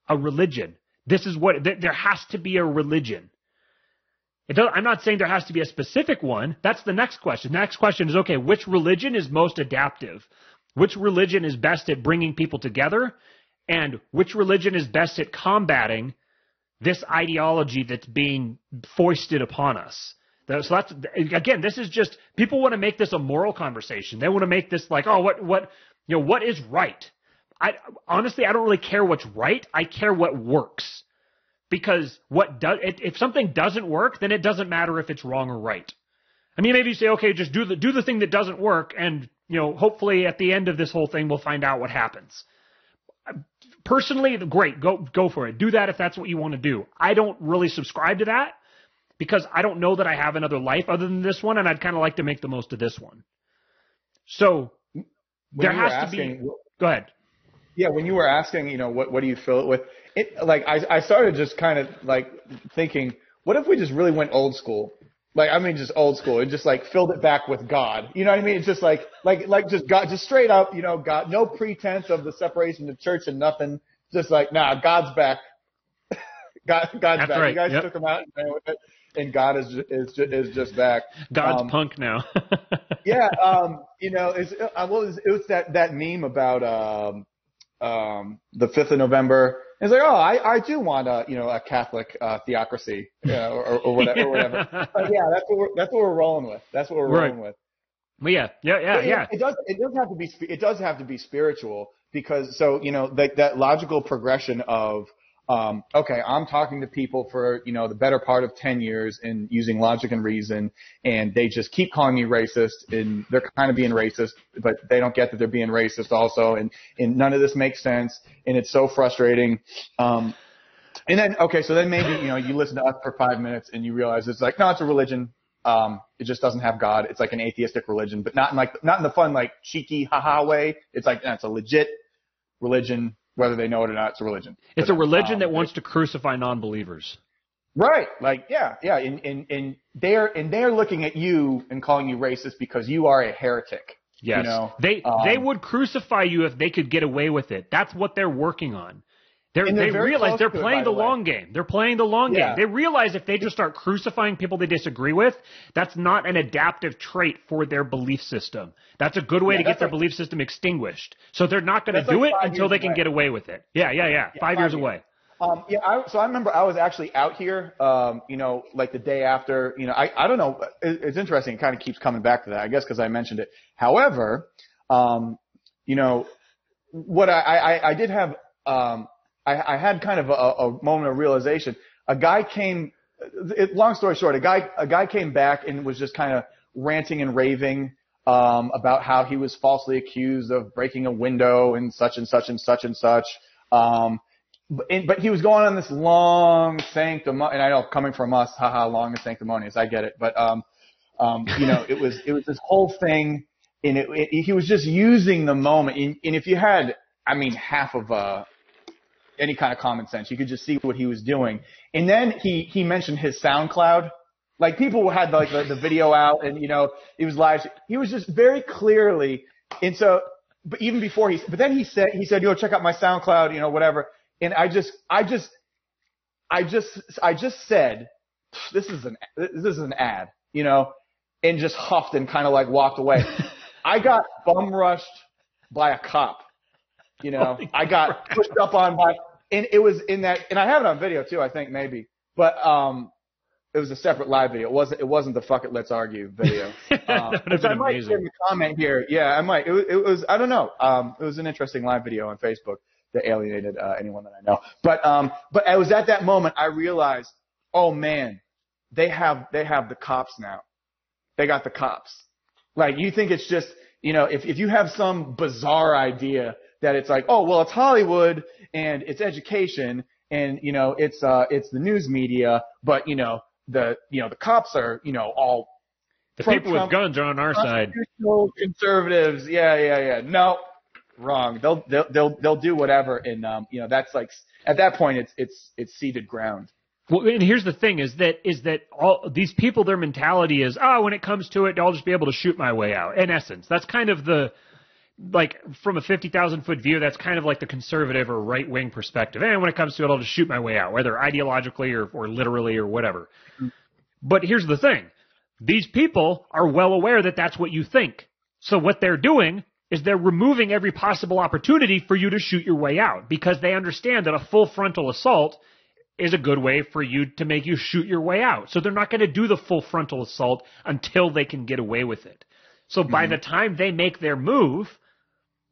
a religion. This is what th- there has to be a religion. I'm not saying there has to be a specific one. That's the next question. The next question is okay, which religion is most adaptive? Which religion is best at bringing people together? And which religion is best at combating this ideology that's being foisted upon us? So that's again, this is just people want to make this a moral conversation. They want to make this like, oh, what what you know, what is right? I honestly, I don't really care what's right. I care what works because what does if something doesn't work, then it doesn't matter if it's wrong or right. I mean, maybe you say, okay, just do the do the thing that doesn't work, and you know, hopefully at the end of this whole thing, we'll find out what happens. Personally, great, go go for it. Do that if that's what you want to do. I don't really subscribe to that because I don't know that I have another life other than this one, and I'd kind of like to make the most of this one. So When there has to be. Go ahead. Yeah, when you were asking, you know, what what do you fill it with? It like I I started just kind of like thinking, what if we just really went old school? Like I mean, just old school, and just like filled it back with God. You know what I mean? It's just like like like just God, just straight up, you know, God, no pretense of the separation of church and nothing. Just like, nah, God's back. God, God's That's back. right, You guys yep. took him out, and, ran with it, and God is is is just back. God's Um, punk now. yeah, um, you know, it's, uh, was it was that that meme about um, um, the fifth of November. It's like, oh, I, I do want a you know a Catholic uh, theocracy, know, or, or whatever. Or whatever. But yeah, that's what we're that's what we're rolling with. That's what we're Right. rolling with. But yeah, yeah, yeah, But it- yeah. It, does it does have to be sp- it does have to be spiritual because so you know that that logical progression of um, okay, I'm talking to people for you know the better part of ten years and using logic and reason, and they just keep calling me racist, and they're kind of being racist, but they don't get that they're being racist also, and and none of this makes sense, and it's so frustrating. Um, and then okay, so then maybe you know you listen to us for five minutes and you realize it's like no, it's a religion. Um, it just doesn't have God. It's like an atheistic religion, but not in like not in the fun like cheeky haha way. It's like it's a legit religion, whether they know it or not. It's a religion. It's a religion um, that wants to crucify non-believers. Right. Like, yeah, yeah. And, and, and they're, and they're looking at you and calling you racist because you are a heretic. Yes. You know, they um, they would crucify you if they could get away with it. That's what they're working on. They're, they're they realize they're to it, playing the the long game. They're playing the long Yeah. game. They realize if they just start crucifying people they disagree with, that's not an adaptive trait for their belief system. That's a good way Yeah, to get their like- belief system extinguished. So they're not going to do like it until they can away. get away with it. Yeah, yeah, yeah. five, five years years. away. Um, yeah, I, so I remember I was actually out here, um, you know, like the day after, you know, I, I don't know. It, it's interesting. It kind of keeps coming back to that, I guess, because I mentioned it. However, um, you know, what I, I, I did have, um, I, I had kind of a, a moment of realization. A guy came, it, long story short, a guy, a guy came back and was just kind of ranting and raving, um, about how he was falsely accused of breaking a window and such and such and such and such. Um, but, but he was going on this long sanctimonious, and I know coming from us, haha, long and sanctimonious, I get it. But, um, um, you know, it was, it was this whole thing and it, it, he was just using the moment. And, and if you had, I mean, half of, uh, any kind of common sense, you could just see what he was doing. And then he, he mentioned his SoundCloud. Like people had like the, the video out and, you know, he was live. He was just very clearly, and so, but even before he, but then he said, he said, you know, check out my SoundCloud, you know, whatever. And I just, I just, I just, I just said, this is an, this is an ad, you know, and just huffed and kind of like walked away. I got bum rushed by a cop. You know, oh Holy I got pushed up on by, and it was in that, and I have it on video too, I think maybe, but, um, it was a separate live video. It wasn't, it wasn't the fuck it, let's argue video. Um, which I might give a comment here. Yeah, I might. It was, it was, I don't know. Um, it was an interesting live video on Facebook that alienated, uh, anyone that I know. But, um, but it was at that moment I realized, oh man, they have, they have the cops now. They got the cops. Like you think it's just, you know, if, if you have some bizarre idea that it's like, oh, well, it's Hollywood and it's education and, you know, it's, uh, it's the news media, but, you know, the, you know, the cops are, you know, all the people with guns are on our side. Conservatives. Yeah, yeah, yeah. No, wrong. They'll, they'll, they'll, they'll do whatever. And, um, you know, that's like, at that point, it's, it's, it's ceded ground. Well, and here's the thing: is that is that all these people, their mentality is, oh, when it comes to it, I'll just be able to shoot my way out. In essence, that's kind of the like from a fifty thousand foot view, that's kind of like the conservative or right wing perspective. And when it comes to it, I'll just shoot my way out, whether ideologically or, or literally or whatever. Mm-hmm. But here's the thing: these people are well aware that that's what you think. So what they're doing is they're removing every possible opportunity for you to shoot your way out because they understand that a full frontal assault is a good way for you to make you shoot your way out. So they're not going to do the full frontal assault until they can get away with it. So by mm-hmm. the time they make their move,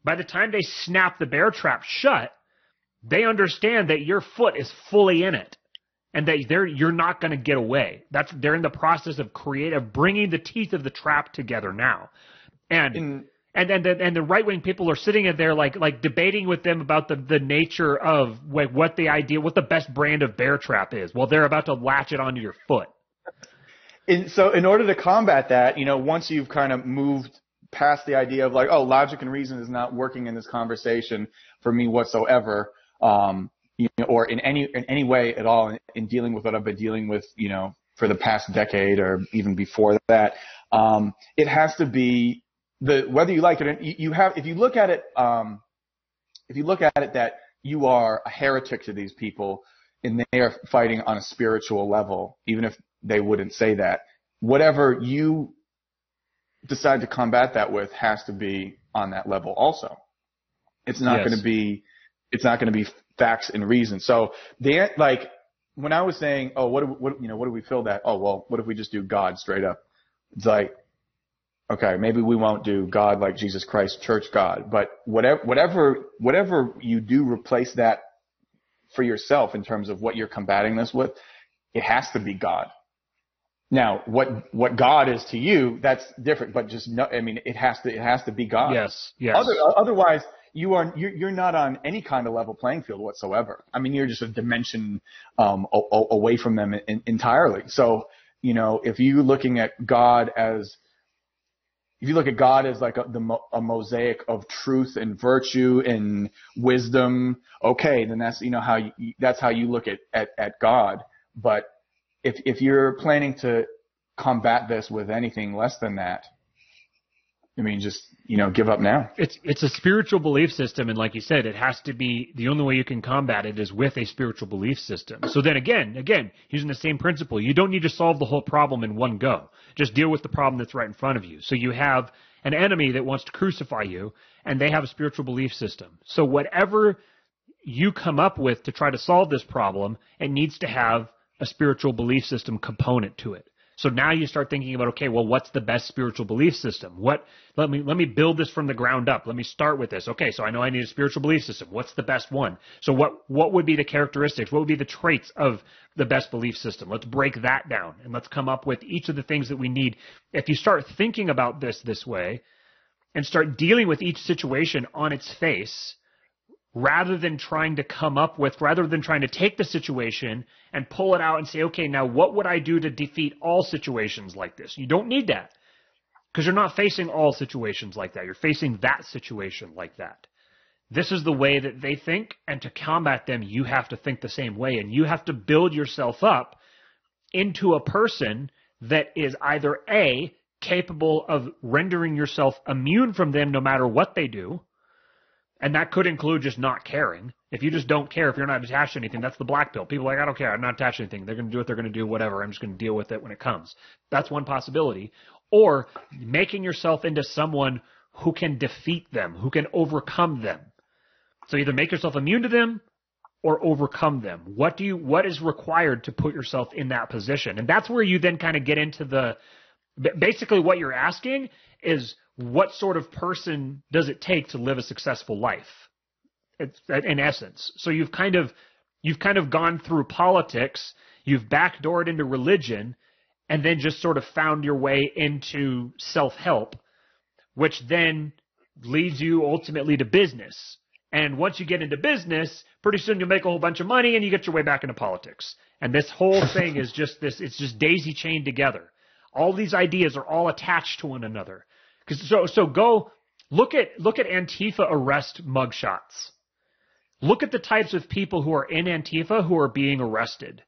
by the time they snap the bear trap shut, they understand that your foot is fully in it and that they're, you're not going to get away. That's, they're in the process of creative, bringing the teeth of the trap together now. And, in, and and the, and the right wing people are sitting in there like like debating with them about the the nature of like what the idea what the best brand of bear trap is. Well, they're about to latch it onto your foot. And so, in order to combat that, you know, once you've kind of moved past the idea of like, oh, logic and reason is not working in this conversation for me whatsoever, um, you know, or in any in any way at all in, in dealing with what I've been dealing with, you know, for the past decade or even before that, um, it has to be the whether you like it, or you have if you look at it, um, if you look at it that you are a heretic to these people and they are fighting on a spiritual level, even if they wouldn't say that. Whatever you decide to combat that with has to be on that level also. It's not yes. going to be, it's not going to be facts and reason. So the, like, when I was saying, oh, what, do, what, you know, what do we feel that? Oh, well, what if we just do God straight up? It's like, okay, maybe we won't do God like Jesus Christ, church God, but whatever, whatever, whatever you do replace that for yourself in terms of what you're combating this with, it has to be God. Now, what what God is to you, that's different. But just no, I mean, it has to it has to be God. Yes, yes. Other, otherwise, you are you're, you're not on any kind of level playing field whatsoever. I mean, you're just a dimension um, a, a, away from them in, entirely. So, you know, if you're looking at God as if you look at God as like a, the, a mosaic of truth and virtue and wisdom, okay, then that's you know how you, that's how you look at, at at God. But if if you're planning to combat this with anything less than that, I mean, just you know, give up now. It's it's a spiritual belief system, and like you said, it has to be the only way you can combat it is with a spiritual belief system. So then again, again, using the same principle, you don't need to solve the whole problem in one go. Just deal with the problem that's right in front of you. So you have an enemy that wants to crucify you, and they have a spiritual belief system. So whatever you come up with to try to solve this problem, it needs to have a spiritual belief system component to it. So now you start thinking about, okay, well, what's the best spiritual belief system? What, let me, let me build this from the ground up. Let me start with this. Okay, so I know I need a spiritual belief system. What's the best one? So what, what would be the characteristics? What would be the traits of the best belief system? Let's break that down and let's come up with each of the things that we need. If you start thinking about this this way and start dealing with each situation on its face, rather than trying to come up with, rather than trying to take the situation and pull it out and say, okay, now what would I do to defeat all situations like this? You don't need that because you're not facing all situations like that. You're facing that situation like that. This is the way that they think, and to combat them, you have to think the same way, and you have to build yourself up into a person that is either A, capable of rendering yourself immune from them no matter what they do, and that could include just not caring. If you just don't care, if you're not attached to anything, that's the black pill. People are like, I don't care. I'm not attached to anything. They're going to do what they're going to do, whatever. I'm just going to deal with it when it comes. That's one possibility. Or making yourself into someone who can defeat them, who can overcome them. So either make yourself immune to them or overcome them. What do you, what is required to put yourself in that position? And that's where you then kind of get into the, basically what you're asking is what sort of person does it take to live a successful life? In essence. So you've kind of you've kind of gone through politics, you've backdoored into religion, and then just sort of found your way into self-help, which then leads you ultimately to business. And once you get into business, pretty soon you'll make a whole bunch of money and you get your way back into politics. And this whole thing is just this, it's just daisy chained together. All these ideas are all attached to one another. Cause so, so go look at, look at Antifa arrest mugshots. Look at the types of people who are in Antifa who are being arrested.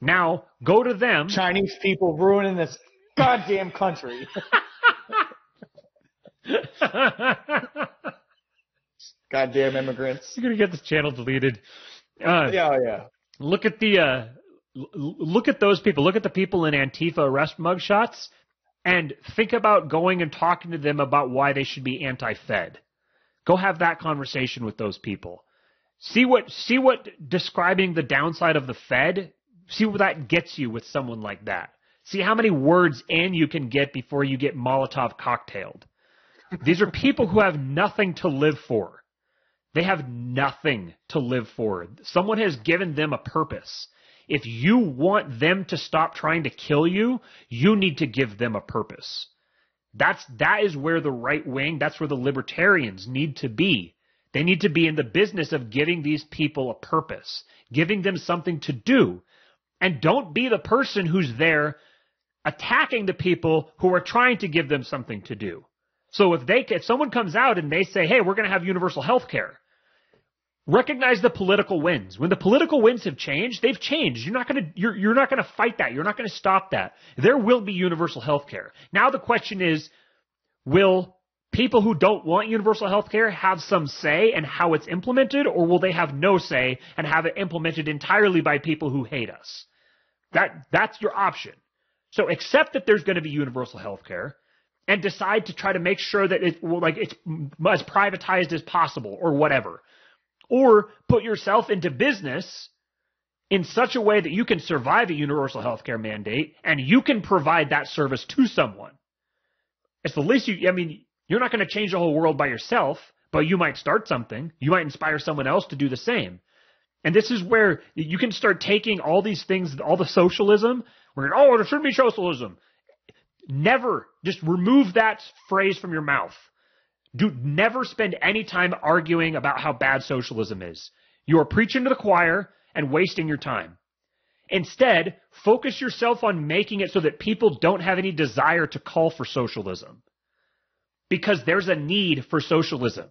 Now, go to them. Chinese people ruining this goddamn country. goddamn immigrants. You're gonna get this channel deleted. Uh, yeah, oh, yeah. Look at the uh, look at those people. Look at the people in Antifa arrest mugshots and think about going and talking to them about why they should be anti-Fed. Go have that conversation with those people. See what see what describing the downside of the Fed, see what that gets you with someone like that. See how many words in you can get before you get Molotov cocktailed. These are people who have nothing to live for. They have nothing to live for. Someone has given them a purpose. If you want them to stop trying to kill you, you need to give them a purpose. That's, that is where the right wing, that's where the libertarians need to be. They need to be in the business of giving these people a purpose, giving them something to do. And don't be the person who's there attacking the people who are trying to give them something to do. So if they, if someone comes out and they say, hey, we're going to have universal health care, recognize the political winds. When the political winds have changed, they've changed. You're not going to you're you're not going to fight that. You're not going to stop that. There will be universal health care. Now the question is will people who don't want universal health care have some say in how it's implemented or will they have no say and have it implemented entirely by people who hate us? That that's your option. So accept that there's going to be universal health care and decide to try to make sure that it like it's as privatized as possible or whatever or put yourself into business in such a way that you can survive a universal healthcare mandate and you can provide that service to someone. It's the least you, I mean, you're not going to change the whole world by yourself, but you might start something. You might inspire someone else to do the same. And this is where you can start taking all these things, all the socialism, where, oh, there shouldn't be socialism. Never just remove that phrase from your mouth. Do never spend any time arguing about how bad socialism is. You are preaching to the choir and wasting your time. Instead, focus yourself on making it so that people don't have any desire to call for socialism. Because there's a need for socialism.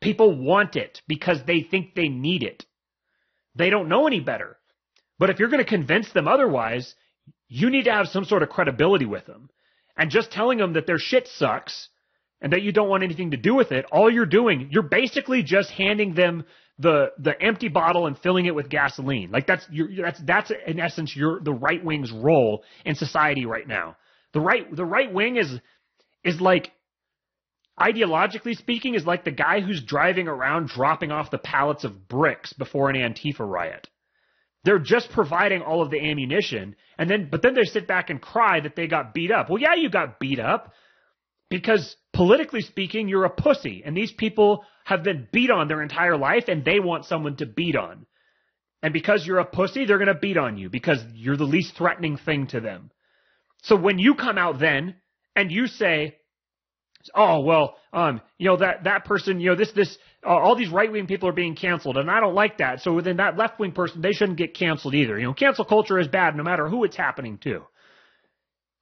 People want it because they think they need it. They don't know any better. But if you're going to convince them otherwise, you need to have some sort of credibility with them. And just telling them that their shit sucks and that you don't want anything to do with it, all you're doing, you're basically just handing them the the empty bottle and filling it with gasoline. Like that's you're, that's that's in essence your the right wing's role in society right now. The right the right wing is is like ideologically speaking is like the guy who's driving around dropping off the pallets of bricks before an Antifa riot. They're just providing all of the ammunition. And then, but then they sit back and cry that they got beat up. Well, yeah, you got beat up because politically speaking, you're a pussy. And these people have been beat on their entire life and they want someone to beat on. And because you're a pussy, they're going to beat on you because you're the least threatening thing to them. So when you come out then and you say, oh well um you know that that person you know this this uh, all these right wing people are being canceled and i don't like that so then that left wing person they shouldn't get canceled either you know cancel culture is bad no matter who it's happening to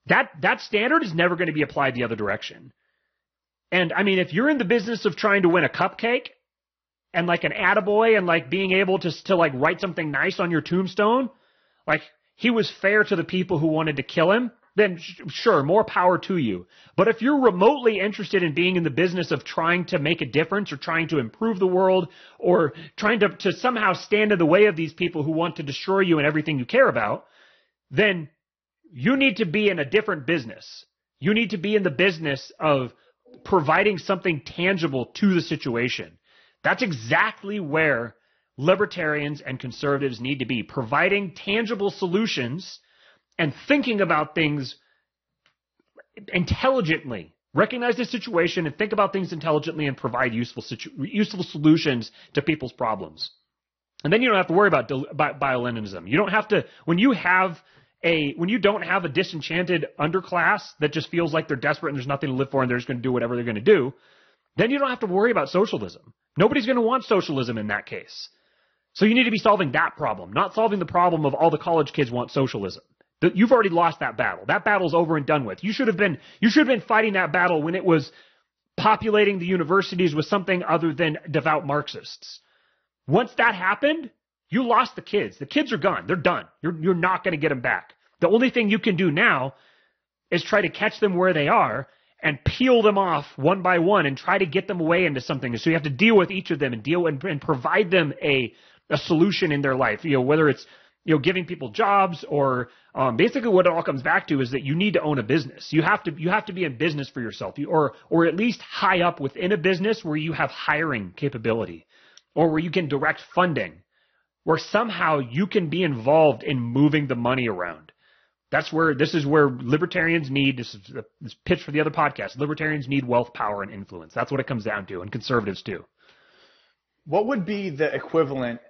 that that standard is never going to be applied the other direction and i mean if you're in the business of trying to win a cupcake and like an attaboy and like being able to to like write something nice on your tombstone like he was fair to the people who wanted to kill him then sure, more power to you. But if you're remotely interested in being in the business of trying to make a difference or trying to improve the world or trying to, to somehow stand in the way of these people who want to destroy you and everything you care about, then you need to be in a different business. You need to be in the business of providing something tangible to the situation. That's exactly where libertarians and conservatives need to be, providing tangible solutions and thinking about things intelligently. Recognize the situation and think about things intelligently and provide useful situ- useful solutions to people's problems. And then you don't have to worry about, bio-Leninism. You don't have to when you have a when you don't have a disenchanted underclass that just feels like they're desperate and there's nothing to live for and they're just going to do whatever they're going to do, then you don't have to worry about socialism. Nobody's going to want socialism in that case. So you need to be solving that problem, not solving the problem of all the college kids want socialism. You've already lost that battle. That battle's over and done with. You should have been you should have been fighting that battle when it was populating the universities with something other than devout Marxists. Once that happened, you lost the kids. The kids are gone. They're done. You're you're not going to get them back. The only thing you can do now is try to catch them where they are and peel them off one by one and try to get them away into something. So you have to deal with each of them and deal and, and provide them a a solution in their life. You know, whether it's you know, giving people jobs or um, basically what it all comes back to is that you need to own a business. You have to you have to be in business for yourself, you, or or at least high up within a business where you have hiring capability, or where you can direct funding, where somehow you can be involved in moving the money around. That's where this is where libertarians need this is this pitch for the other podcast. Libertarians need wealth, power, and influence. That's what it comes down to, and conservatives too. What would be the equivalent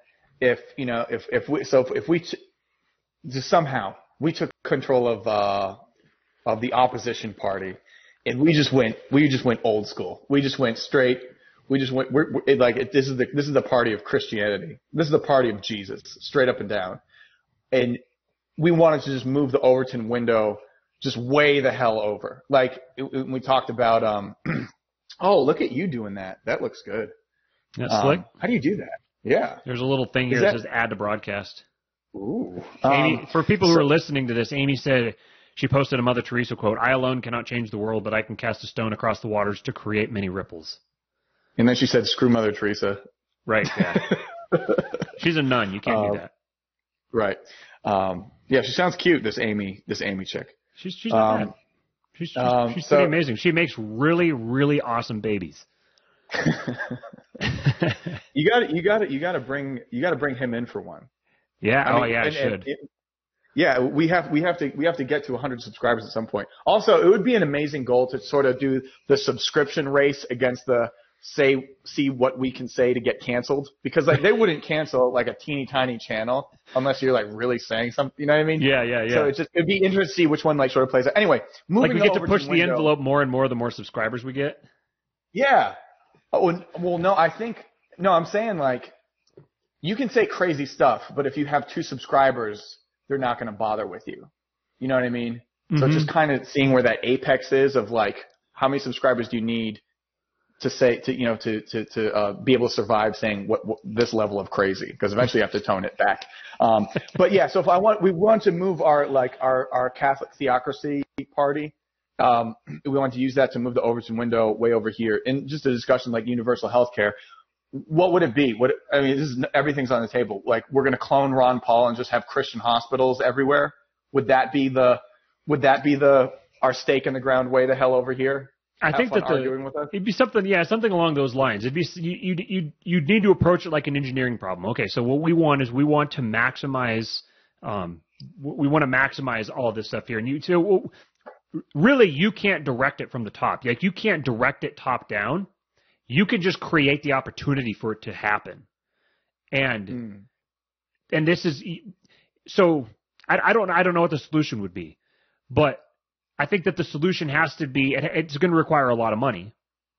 if you know if if we so if, if we just somehow we took control of uh of the opposition party and we just went we just went old school we just went straight we just went we're, we're like it, this is the this is the party of Christianity this is the party of Jesus straight up and down and we wanted to just move the Overton window just way the hell over like it, it, we talked about um oh look at you doing that that looks good that's um, slick how do you do that yeah. There's a little thing here that, that says add to broadcast. Ooh. Amy, um, for people who so, are listening to this, Amy said she posted a Mother Teresa quote, I alone cannot change the world, but I can cast a stone across the waters to create many ripples. And then she said, screw Mother Teresa. Right, yeah. she's a nun. You can't do um, that. Right. Um, yeah, she sounds cute, this Amy, this Amy chick. She's, she's not um, bad. She's, she's, um, she's so, pretty amazing. She makes really, really awesome babies. you got you got to you got to bring you got to bring him in for one. Yeah. I oh mean, yeah, and, I should. And, yeah, we have we have to we have to get to 100 subscribers at some point. Also, it would be an amazing goal to sort of do the subscription race against the say see what we can say to get canceled because like they wouldn't cancel like a teeny tiny channel unless you're like really saying something. You know what I mean? Yeah, yeah, yeah. So it's just it'd be interesting to see which one like sort of plays out. Anyway, moving like we get to push to the window, envelope more and more the more subscribers we get. Yeah, Oh, well, no, I think, no, I'm saying like, you can say crazy stuff, but if you have two subscribers, they're not going to bother with you. You know what I mean? Mm-hmm. So just kind of seeing where that apex is of like, how many subscribers do you need to say, to, you know, to, to, to, uh, be able to survive saying what, what this level of crazy? Because eventually you have to tone it back. Um, but yeah, so if I want, we want to move our, like, our, our Catholic theocracy party um, we want to use that to move the Overton window way over here. And just a discussion like universal health care. What would it be? What I mean, this is everything's on the table. Like we're going to clone Ron Paul and just have Christian hospitals everywhere. Would that be the? Would that be the our stake in the ground way the hell over here? I think that the? It'd be something, yeah, something along those lines. It'd be you you you you need to approach it like an engineering problem. Okay, so what we want is we want to maximize, um, we want to maximize all this stuff here, and you so really you can't direct it from the top. Like you can't direct it top down. You can just create the opportunity for it to happen, and Mm. and this is so I, I don't I don't know what the solution would be, but I think that the solution has to be it's going to require a lot of money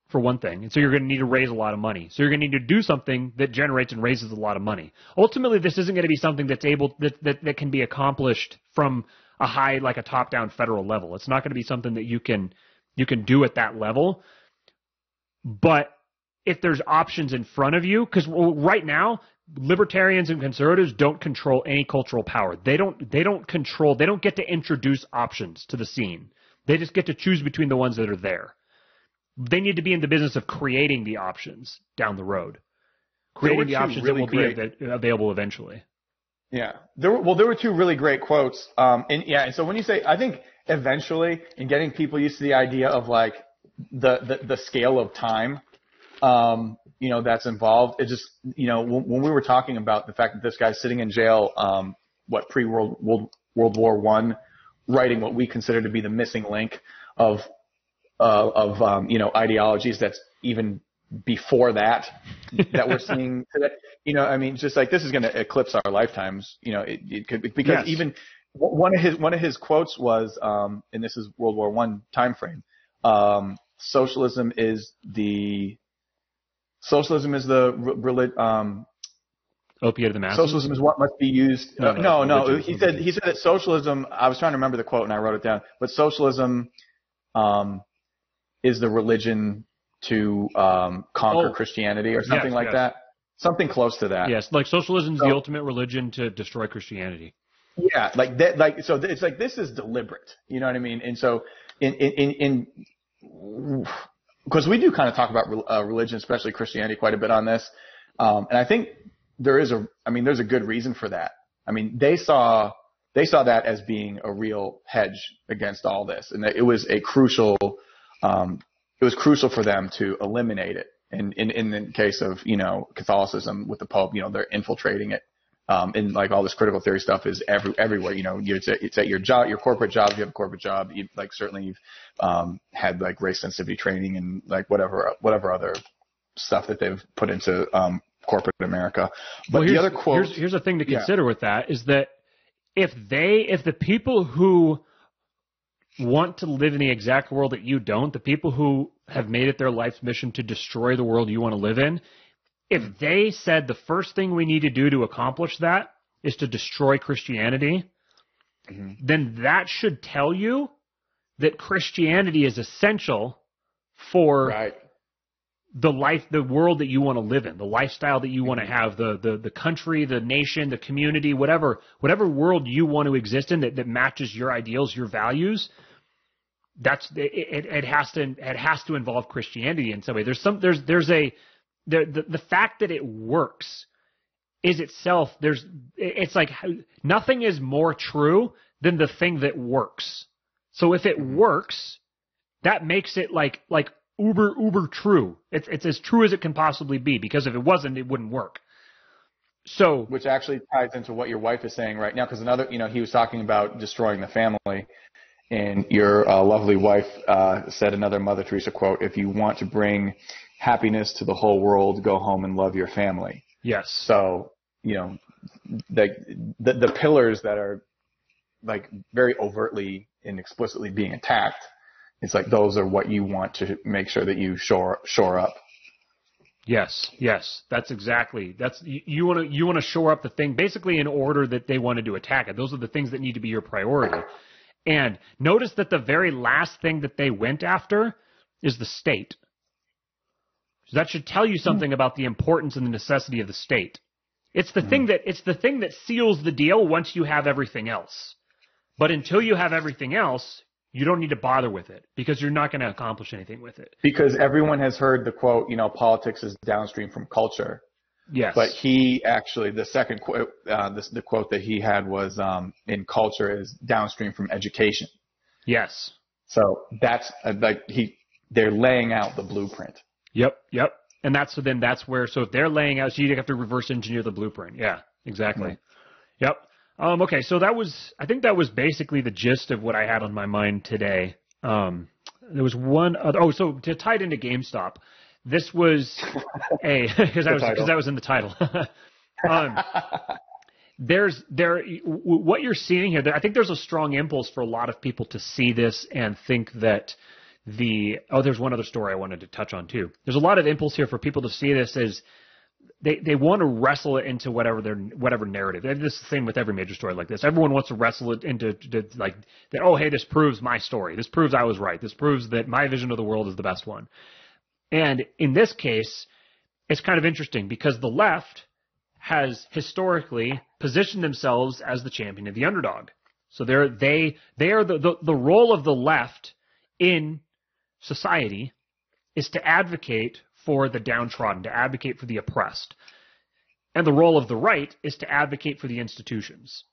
for one thing, and so you're going to need to raise a lot of money. So you're going to need to do something that generates and raises a lot of money. Ultimately, this isn't going to be something that's able that that, that can be accomplished from a high like a top down federal level. It's not going to be something that you can you can do at that level, but if there's options in front of you, because right now libertarians and conservatives don't control any cultural power. They don't they don't control they don't get to introduce options to the scene. They just get to choose between the ones that are there. They need to be in the business of creating the options down the road. Creating the options really that will great- be av- available eventually. Yeah. There were, well, there were two really great quotes. Um, and yeah, and so when you say, I think eventually in getting people used to the idea of like the, the, the scale of time, um, you know, that's involved. It just, you know, when, when we were talking about the fact that this guy's sitting in jail, um, what pre World, World, World War One, writing what we consider to be the missing link of, uh, of, um, you know, ideologies that's even before that, that we're seeing today. You know, I mean, just like this is going to eclipse our lifetimes. You know, it, it could because Yes. even one of his one of his quotes was, um, and this is World War One time frame. Um, socialism is the socialism is the re- reli- um, Opiate of the masses. socialism is what must be used. No, uh, no, no, no. religion, He said he said that socialism. I was trying to remember the quote and I wrote it down. But socialism um, is the religion to um, conquer Oh. Christianity or something Yes, like yes. that. Something close to that. Yes, like socialism is So- the ultimate religion to destroy Christianity. Yeah, like that, like so. It's like this is deliberate. You know what I mean? And so, in in in because we do kind of talk about re- uh, religion, especially Christianity, quite a bit on this. Um, and I think there is a, I mean, there's a good reason for that. I mean, they saw they saw that as being a real hedge against all this, and that it was a crucial, um, it was crucial for them to eliminate it. And in in the case of you know Catholicism with the Pope, you know they're infiltrating it um, and like all this critical theory stuff is every, everywhere. You know, it's at, it's at your job, your corporate job. If you have a corporate job, you, like certainly you've um, had like race sensitivity training and like whatever whatever other stuff that they've put into um, corporate America. But well, the other quote, here's, here's a thing to Yeah. consider with that is that if they, if the people who want to live in the exact world that you don't, the people who have made it their life's mission to destroy the world you want to live in, if they said the first thing we need to do to accomplish that is to destroy Christianity, Mhm. then that should tell you that Christianity is essential for right? the life, the world that you want to live in, the lifestyle that you want to have, the, the, the country, the nation, the community, whatever, whatever world you want to exist in that, that matches your ideals, your values. That's it, it, it has to it has to involve Christianity in some way. There's some there's there's a the the, the fact that it works is itself there's it's like nothing is more true than the thing that works. So if it mm-hmm. works, that makes it like like uber uber true. It's it's as true as it can possibly be because if it wasn't, it wouldn't work. So Which actually ties into what your wife is saying right now, because another, you know, he was talking about destroying the family, and your uh, lovely wife uh, said another Mother Teresa quote: "If you want to bring happiness to the whole world, go home and love your family." yes, So, you know, the, the, the pillars that are like very overtly and explicitly being attacked, it's like those are what you want to make sure that you shore, shore up. yes, yes. That's exactly that's you- you want to you want to shore up the thing basically in order that they wanted to attack it. Those are the things that need to be your priority. And notice that the very last thing that they went after is the state. So that should tell you something about the importance and the necessity of the state. It's the thing that it's the thing that seals the deal once you have everything else. But until you have everything else, you don't need to bother with it because you're not going to accomplish anything with it. Because everyone has heard the quote, you know, politics is downstream from culture. Yes. But he actually, the second quote, uh, this, the quote that he had was, um, in culture is downstream from education. yes. So that's uh, like he they're laying out the blueprint. Yep, yep. And that's so then that's where so if they're laying out, so you have to reverse engineer the blueprint. Yeah, exactly. Yep. Um, okay, so that was I think that was basically the gist of what I had on my mind today. Um, there was one other. Oh, so to tie it into GameStop, this was a because I was because that was in the title. um, there's there what you're seeing here. There, I think there's a strong impulse for a lot of people to see this and think that the oh, there's one other story I wanted to touch on too. There's a lot of impulse here for people to see this as they they want to wrestle it into whatever their whatever narrative. And This is the same with every major story like this. Everyone wants to wrestle it into to, like that. Oh, hey, this proves my story. This proves I was right. This proves that my vision of the world is the best one. And in this case, it's kind of interesting because the left has historically positioned themselves as the champion of the underdog. So they're they they are the, the, the role of the left in society is to advocate for the downtrodden, to advocate for the oppressed. And the role of the right is to advocate for the institutions.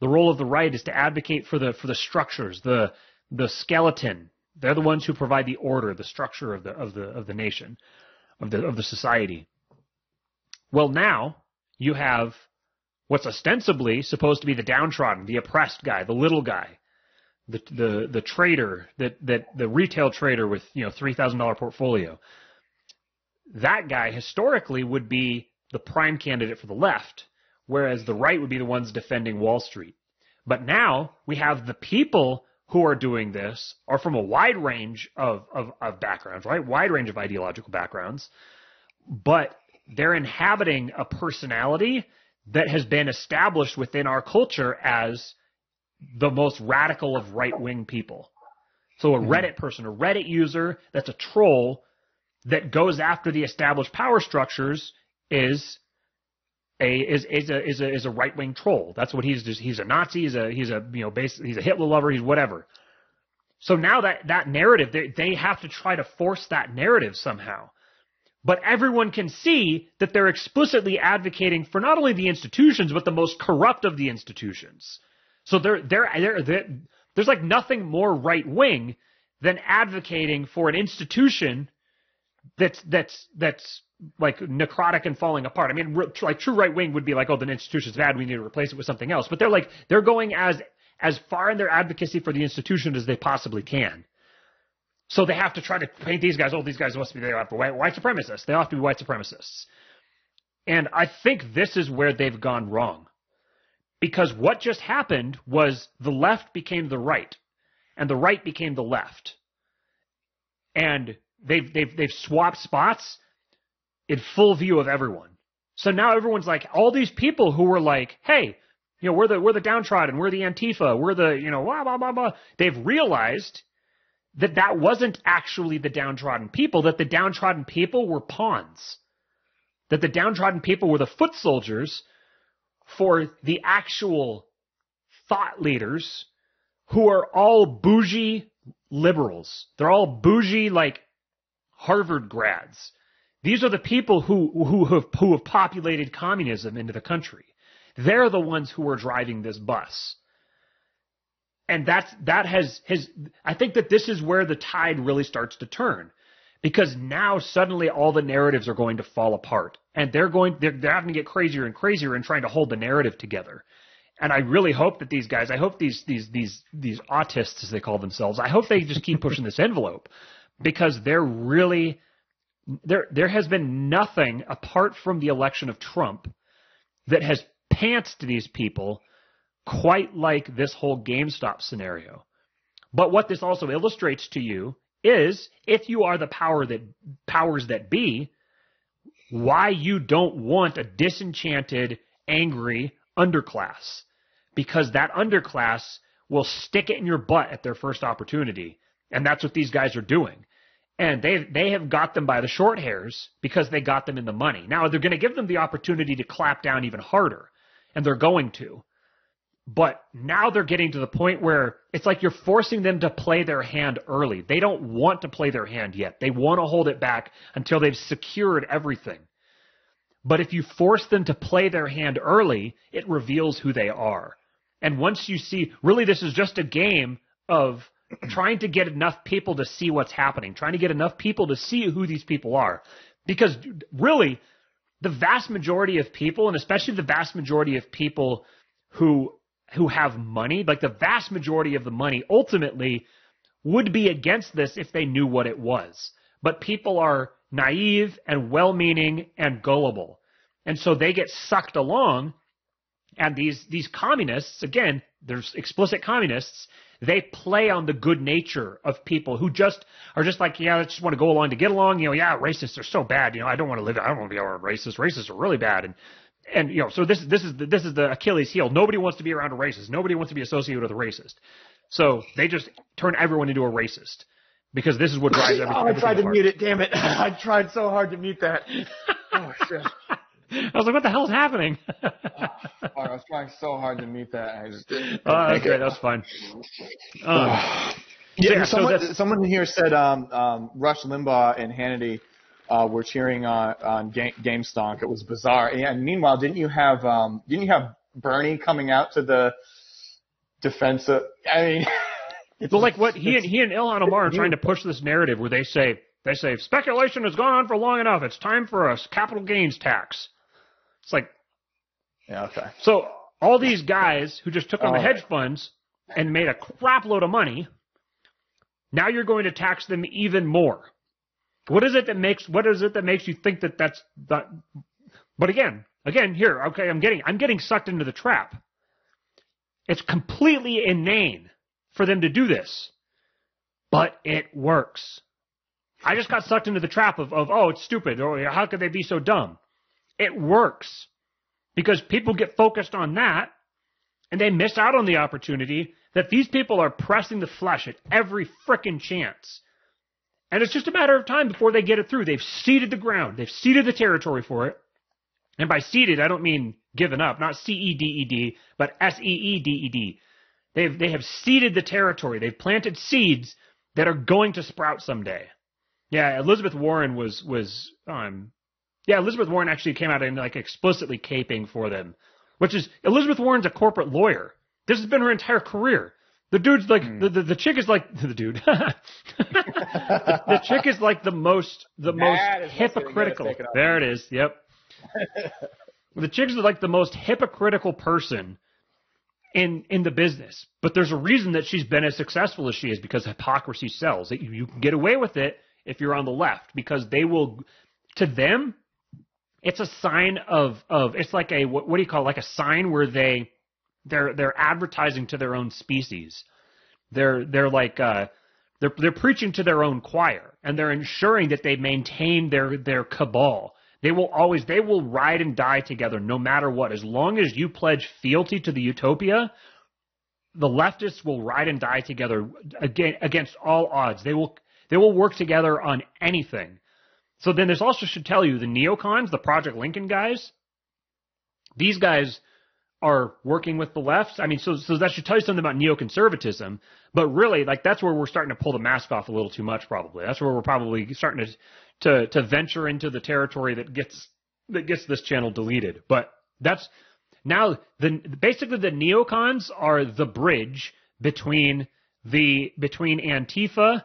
The role of the right is to advocate for the for the structures, the the skeleton. They're the ones who provide the order, the structure of the of the of the nation, of the of the society. Well, now you have what's ostensibly supposed to be the downtrodden, the oppressed guy, the little guy, the the the trader that that the retail trader with you know three thousand dollar portfolio. That guy historically would be the prime candidate for the left, whereas the right would be the ones defending Wall Street. But now we have the people who are doing this are from a wide range of, of, of backgrounds, right? Wide range of ideological backgrounds, but they're inhabiting a personality that has been established within our culture as the most radical of right wing people. So a hmm. Reddit person, a Reddit user that's a troll that goes after the established power structures is a is is a is a is a right wing troll. That's what he's just he's a Nazi, he's a he's a you know basically he's a Hitler lover, he's whatever. So now that that narrative they they have to try to force that narrative somehow. But everyone can see that they're explicitly advocating for not only the institutions but the most corrupt of the institutions. So they're they're, they're, they're there's like nothing more right wing than advocating for an institution that's that's that's like necrotic and falling apart. I mean, like true right wing would be like, oh, the institution's bad, we need to replace it with something else. But they're like they're going as as far in their advocacy for the institution as they possibly can. So they have to try to paint these guys. Oh, these guys must be they have to white, white supremacists. They have to be white supremacists. And I think this is where they've gone wrong. Because what just happened was the left became the right, and the right became the left. And they've they've they've swapped spots in full view of everyone. So now everyone's like, all these people who were like, hey, you know, we're the we're the downtrodden, we're the Antifa, we're the you know, blah blah blah blah. They've realized that that wasn't actually the downtrodden people, that the downtrodden people were pawns, that the downtrodden people were the foot soldiers for the actual thought leaders who are all bougie liberals. They're all bougie like Harvard grads. These are the people who who have who have populated communism into the country. They're the ones who are driving this bus. And that's that has has I think that this is where the tide really starts to turn. Because now suddenly all the narratives are going to fall apart. And they're going they're, they're having to get crazier and crazier in trying to hold the narrative together. And I really hope that these guys, I hope these these these these autists as they call themselves, I hope they just keep pushing this envelope because they're really there there has been nothing apart from the election of Trump that has pantsed these people quite like this whole GameStop scenario. But what this also illustrates to you is if you are the power that powers that be, why you don't want a disenchanted, angry underclass. Because that underclass will stick it in your butt at their first opportunity. And that's what these guys are doing. And they they have got them by the short hairs because they got them in the money. Now they're going to give them the opportunity to clap down even harder, and they're going to. But now they're getting to the point where it's like you're forcing them to play their hand early. They don't want to play their hand yet. They want to hold it back until they've secured everything. But if you force them to play their hand early, it reveals who they are. And once you see, really, this is just a game of trying to get enough people to see what's happening, trying to get enough people to see who these people are. Because really, the vast majority of people, and especially the vast majority of people who who have money, like the vast majority of the money, ultimately would be against this if they knew what it was. But people are naive and well-meaning and gullible, and so they get sucked along. And these these communists, again, there's explicit communists they play on the good nature of people who just are just like, yeah, I just want to go along to get along. You know, yeah, racists are so bad. You know, I don't want to live. I don't want to be around racists. Racists are really bad. And and you know, so this this is the, this is the Achilles heel. Nobody wants to be around a racist. Nobody wants to be associated with a racist. So they just turn everyone into a racist because this is what drives oh, everything. oh, I tried to apart. mute it. Damn it! I tried so hard to mute that. Oh shit. I was like, what the hell's happening? I was trying so hard to meet that. I just didn't. Oh, that's great. That's fine. Um, Yeah, yeah, so someone, that's- someone here said um, um, Rush Limbaugh and Hannity uh, were cheering on on Game, GameStonk. It was bizarre. And, and meanwhile, didn't you have um, didn't you have Bernie coming out to the defense of? I mean, So like what he and he and Ilhan Omar are trying to push this narrative where they say they say speculation has gone on for long enough. It's time for a capital gains tax. It's like yeah, okay. so all these guys who just took on the Oh. hedge funds and made a crap load of money. Now you're going to tax them even more. What is it that makes what is it that makes you think that that's that? But again, again here, okay, I'm getting I'm getting sucked into the trap. It's completely inane for them to do this, but it works. I just got sucked into the trap of, of oh, it's stupid, oh, or how could they be so dumb? It works because people get focused on that and they miss out on the opportunity that these people are pressing the flesh at every frickin' chance. And it's just a matter of time before they get it through. They've seeded the ground. They've seeded the territory for it. And by seeded, I don't mean given up, not C E D E D, but S E E D E D. They've they have seeded the territory. They've planted seeds that are going to sprout someday. Yeah, Elizabeth Warren was was um yeah, Elizabeth Warren actually came out and like explicitly caping for them. Which is Elizabeth Warren's a corporate lawyer. This has been her entire career. The dude's like hmm. the, the the chick is like the dude. the, the chick is like the most the That most is what's gonna get us hypocritical. There it is. Yep. the chick is like the most hypocritical person in in the business. But there's a reason that she's been as successful as she is because hypocrisy sells. You, you can get away with it if you're on the left because they will to them it's a sign of of it's like a what, what do you call it? like a sign where they they're they're advertising to their own species. They're they're like uh they're they're preaching to their own choir and they're ensuring that they maintain their their cabal. They will always they will ride and die together no matter what. As long as you pledge fealty to the utopia, the leftists will ride and die together again against all odds. They will they will work together on anything. So then this also should tell you the neocons, the Project Lincoln guys, these guys are working with the left. I mean, so so that should tell you something about neoconservatism. But really, like that's where we're starting to pull the mask off a little too much. Probably that's where we're probably starting to to to venture into the territory that gets that gets this channel deleted. But that's now the basically the neocons are the bridge between the between Antifa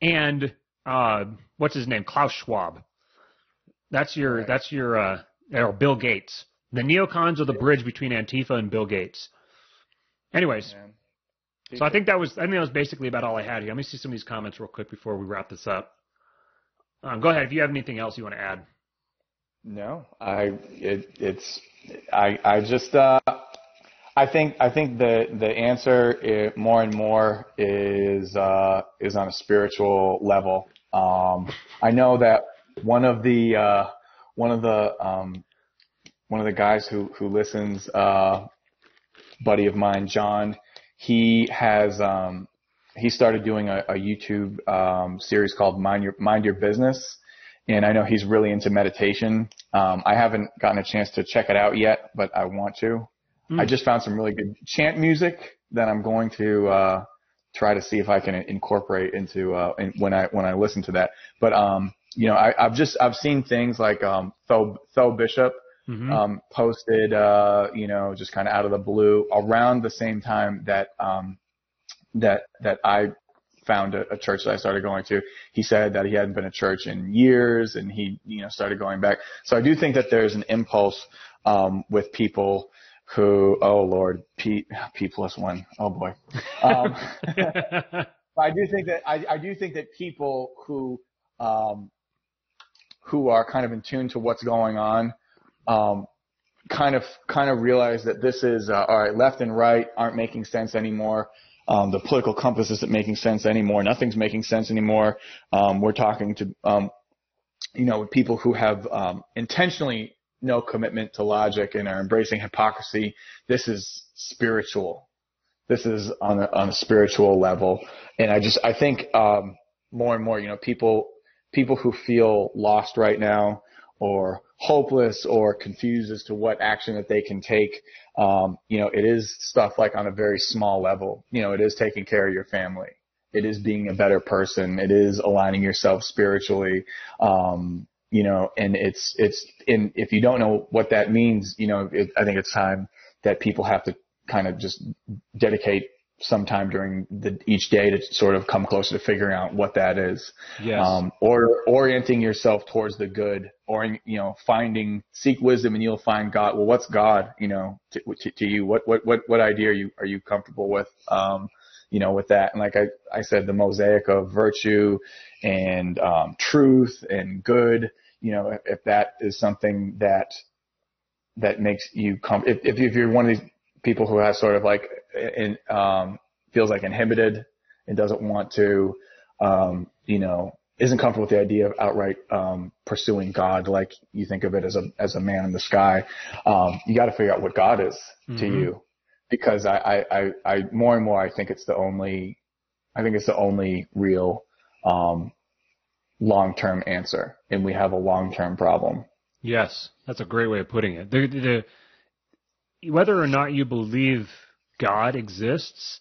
and uh, what's his name, Klaus Schwab. That's your Right. that's your uh, or Bill Gates. The neocons are the bridge between Antifa and Bill Gates. Anyways, so I think that was I think that was basically about all I had here. Let me see some of these comments real quick before we wrap this up. Um, go ahead if you have anything else you want to add. No, I it, it's I I just uh I think I think the the answer more and more is uh is on a spiritual level. Um I know that one of the uh one of the um one of the guys who who listens uh buddy of mine John he has um he started doing a, a YouTube um series called Mind Your Mind Your Business and I know he's really into meditation. Um, I haven't gotten a chance to check it out yet, but I want to. Mm. I just found some really good chant music that I'm going to uh, try to see if I can incorporate into uh, in, when I when I listen to that. But um, you know, I, I've just I've seen things like um, Tho Tho Bishop Mhm. um, posted, uh, you know, just kind of out of the blue around the same time that um, that that I found a, a church that I started going to. He said that he hadn't been to church in years and he, you know, started going back. So I do think that there's an impulse, um, with people who, oh Lord, P, P plus one. Oh boy. Um, I do think that, I, I do think that people who, um, who are kind of in tune to what's going on, um, kind of kind of realize that this is uh, all right. Left and right aren't making sense anymore. Um, the political compass isn't making sense anymore. Nothing's making sense anymore. Um, we're talking to um, you know people who have um, intentionally no commitment to logic and are embracing hypocrisy. This is spiritual. This is on a, on a spiritual level, and I just I think um, more and more you know people people who feel lost right now or hopeless or confused as to what action that they can take. Um, you know, it is stuff like on a very small level. You know, it is taking care of your family. It is being a better person. It is aligning yourself spiritually. Um, you know, and it's, it's, in, if you don't know what that means, you know, it, I think it's time that people have to kind of just dedicate some time during the, each day to sort of come closer to figuring out what that is. Yes. Um, or orienting yourself towards the good or, you know, finding, seek wisdom and you'll find God. Well, what's God, you know, to, to, to you? What, what, what, what idea are you, are you comfortable with? Um, you know, with that. And like I, I said, the mosaic of virtue and, um, truth and good, you know, if, if that is something that, that makes you come, if, if, if you're one of these people who has sort of like in, um, feels like inhibited and doesn't want to, um, you know, isn't comfortable with the idea of outright um, pursuing God, like you think of it as a as a man in the sky. Um, you got to figure out what God is mm-hmm. to you, because I, I, I, I, more and more I think it's the only, I think it's the only real um, long term answer, and we have a long term problem. Yes, that's a great way of putting it. The, the, whether or not you believe God exists,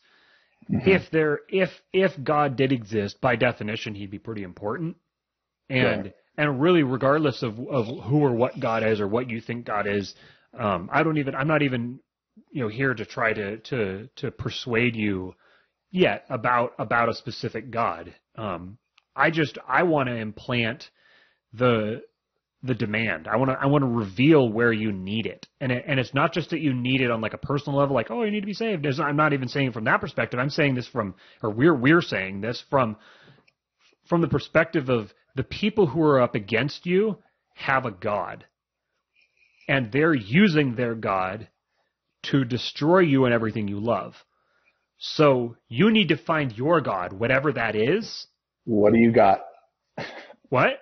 mm-hmm. if there if if God did exist, by definition, he'd be pretty important. And yeah. and really, regardless of of who or what God is or what you think God is, um, I don't even I'm not even you know here to try to to to persuade you yet about about a specific God. Um, I just I want to implant the the demand. I want to I want to reveal where you need it, and it, and it's not just that you need it on like a personal level, like oh you need to be saved. There's, I'm not even saying from that perspective. I'm saying this from, or we're we're saying this from from the perspective of the people who are up against you have a god, and they're using their god to destroy you and everything you love. So you need to find your god, whatever that is. What do you got? What?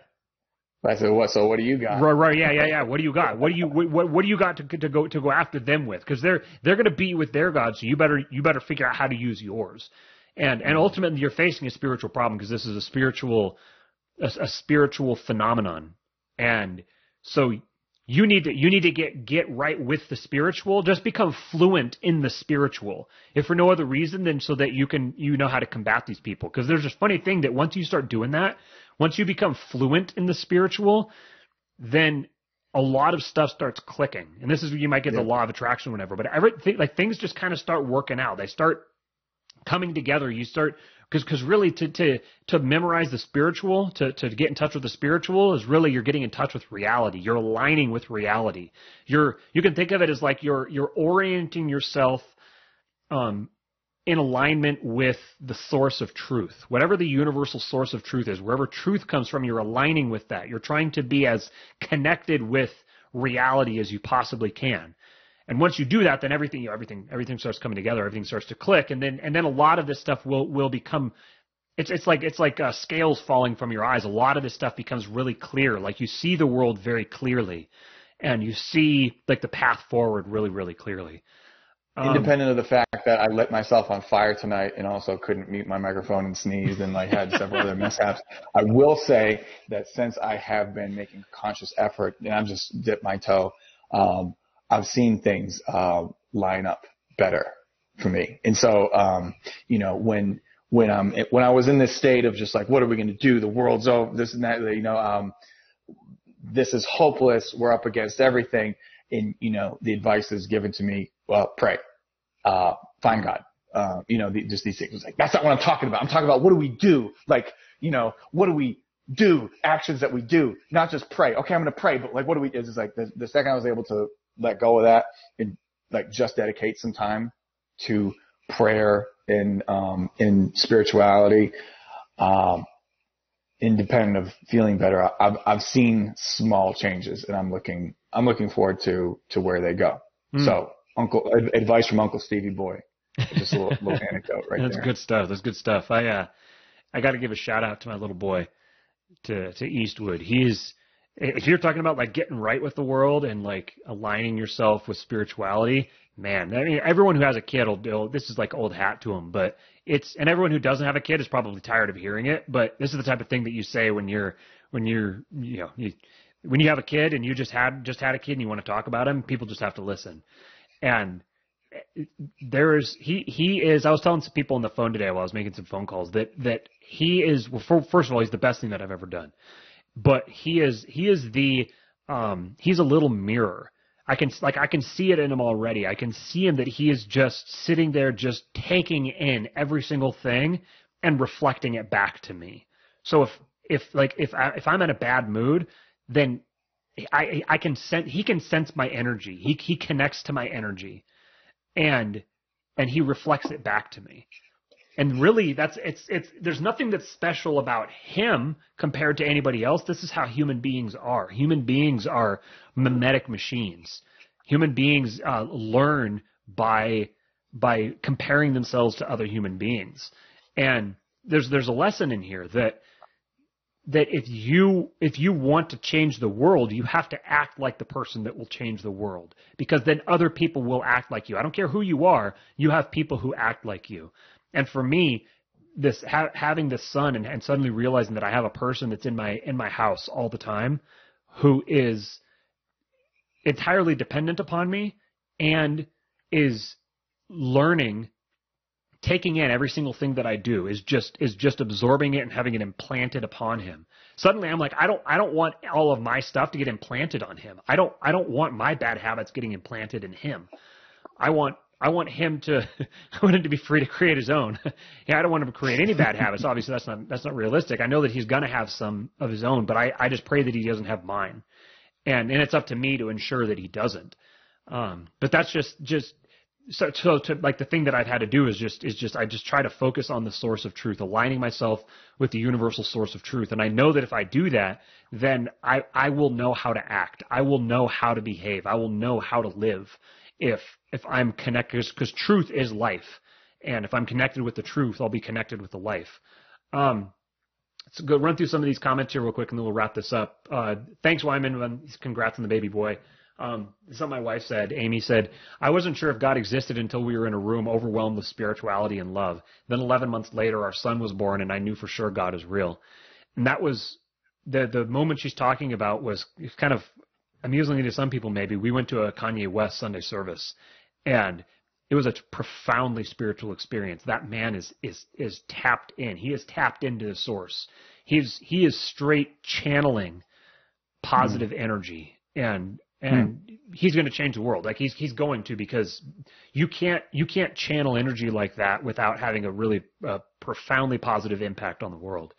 I said, "What? So what do you got?" Right, right, yeah, yeah, yeah. What do you got? What do you what what do you got to to go to go after them with? Because they're they're going to beat you with their gods, so you better you better figure out how to use yours. And and ultimately, you're facing a spiritual problem because this is a spiritual a, a spiritual phenomenon, and so you need to you need to get get right with the spiritual. Just become fluent in the spiritual, if for no other reason than so that you can you know how to combat these people. Because there's this funny thing that once you start doing that once you become fluent in the spiritual, then a lot of stuff starts clicking. And this is where you might get yeah. the law of attraction, whatever. But everything, like things just kind of start working out. They start coming together. You start because because really to to to memorize the spiritual, to to get in touch with the spiritual is really you're getting in touch with reality. You're aligning with reality. You're you can think of it as like you're you're orienting yourself um in alignment with the source of truth. Whatever the universal source of truth is, wherever truth comes from, you're aligning with that. You're trying to be as connected with reality as you possibly can. And once you do that, then everything, you know, everything, everything starts coming together. Everything starts to click, and then, and then a lot of this stuff will, will become. It's, it's like, it's like uh, scales falling from your eyes. A lot of this stuff becomes really clear. Like you see the world very clearly, and you see like the path forward really, really clearly. Um, Independent of the fact that I lit myself on fire tonight and also couldn't mute my microphone and sneezed and like had several other mishaps, I will say that since I have been making conscious effort and I'm just dip my toe, um, I've seen things uh, line up better for me. And so, um, you know, when when when I was in this state of just like, what are we going to do? The world's over. This and that. You know, um, this is hopeless. We're up against everything. And you know, the advice is given to me. Well, pray uh, find God. uh, you know, the, just these things. It's like, that's not what I'm talking about. I'm talking about what do we do? Like, you know, what do we do? Actions that we do, not just pray. Okay, I'm going to pray, but like, what do we, it's like the, the second I was able to let go of that and like just dedicate some time to prayer and, um, in spirituality, um, independent of feeling better, I've, I've seen small changes and I'm looking, I'm looking forward to, to where they go. Mm. So uncle, advice from Uncle Stevie Boy. Just a little, little anecdote right there. That's there. good stuff. That's good stuff. I uh, I got to give a shout out to my little boy, to to Eastwood. He's if you're talking about like getting right with the world and like aligning yourself with spirituality, man. I mean, everyone who has a kid will. This is like old hat to them, but it's and everyone who doesn't have a kid is probably tired of hearing it. But this is the type of thing that you say when you're when you're you know you, when you have a kid and you just had just had a kid and you want to talk about him, people just have to listen. And eh, there is he he is I was telling some people on the phone today while I was making some phone calls that that he is well, for, first of all he's the best thing that I've ever done, but he is he is the um he's a little mirror. I can like I can see it in him already. I can see him that he is just sitting there just taking in every single thing and reflecting it back to me. So if if like if I, if I'm in a bad mood, then I I can sense he can sense my energy. He he connects to my energy and and he reflects it back to me. And really that's it's it's there's nothing that's special about him compared to anybody else. This is how human beings are. Human beings are mimetic machines. Human beings uh, learn by by comparing themselves to other human beings. And there's there's a lesson in here that that if you if you want to change the world, you have to act like the person that will change the world because then other people will act like you. I don't care who you are, you have people who act like you. And for me, this ha- having this son and, and suddenly realizing that I have a person that's in my in my house all the time who is entirely dependent upon me and is learning taking in every single thing that I do is just is just absorbing it and having it implanted upon him. Suddenly I'm like I don't I don't want all of my stuff to get implanted on him. I don't I don't want my bad habits getting implanted in him. I want I want him to I want him to be free to create his own. yeah, I don't want him to create any bad habits. Obviously that's not that's not realistic. I know that he's going to have some of his own, but I I just pray that he doesn't have mine. And and it's up to me to ensure that he doesn't. Um but that's just just so, so to like the thing that I've had to do is just is just I just try to focus on the source of truth, aligning myself with the universal source of truth. And I know that if I do that, then I I will know how to act. I will know how to behave. I will know how to live if if I'm connected because truth is life. And if I'm connected with the truth, I'll be connected with the life. Um, let's go run through some of these comments here real quick, and then we'll wrap this up. Uh, thanks, Wyman. Congrats on the baby boy. Um, something my wife said, Amy said, I wasn't sure if God existed until we were in a room overwhelmed with spirituality and love. Then 11 months later, our son was born and I knew for sure God is real. And that was the, the moment she's talking about was kind of amusingly to some people maybe. We went to a Kanye West Sunday service and it was a profoundly spiritual experience. That man is, is, is tapped in. He is tapped into the source. He's, he is straight channeling positive mm. energy and and hmm. he's going to change the world. Like he's he's going to because you can't you can't channel energy like that without having a really uh, profoundly positive impact on the world.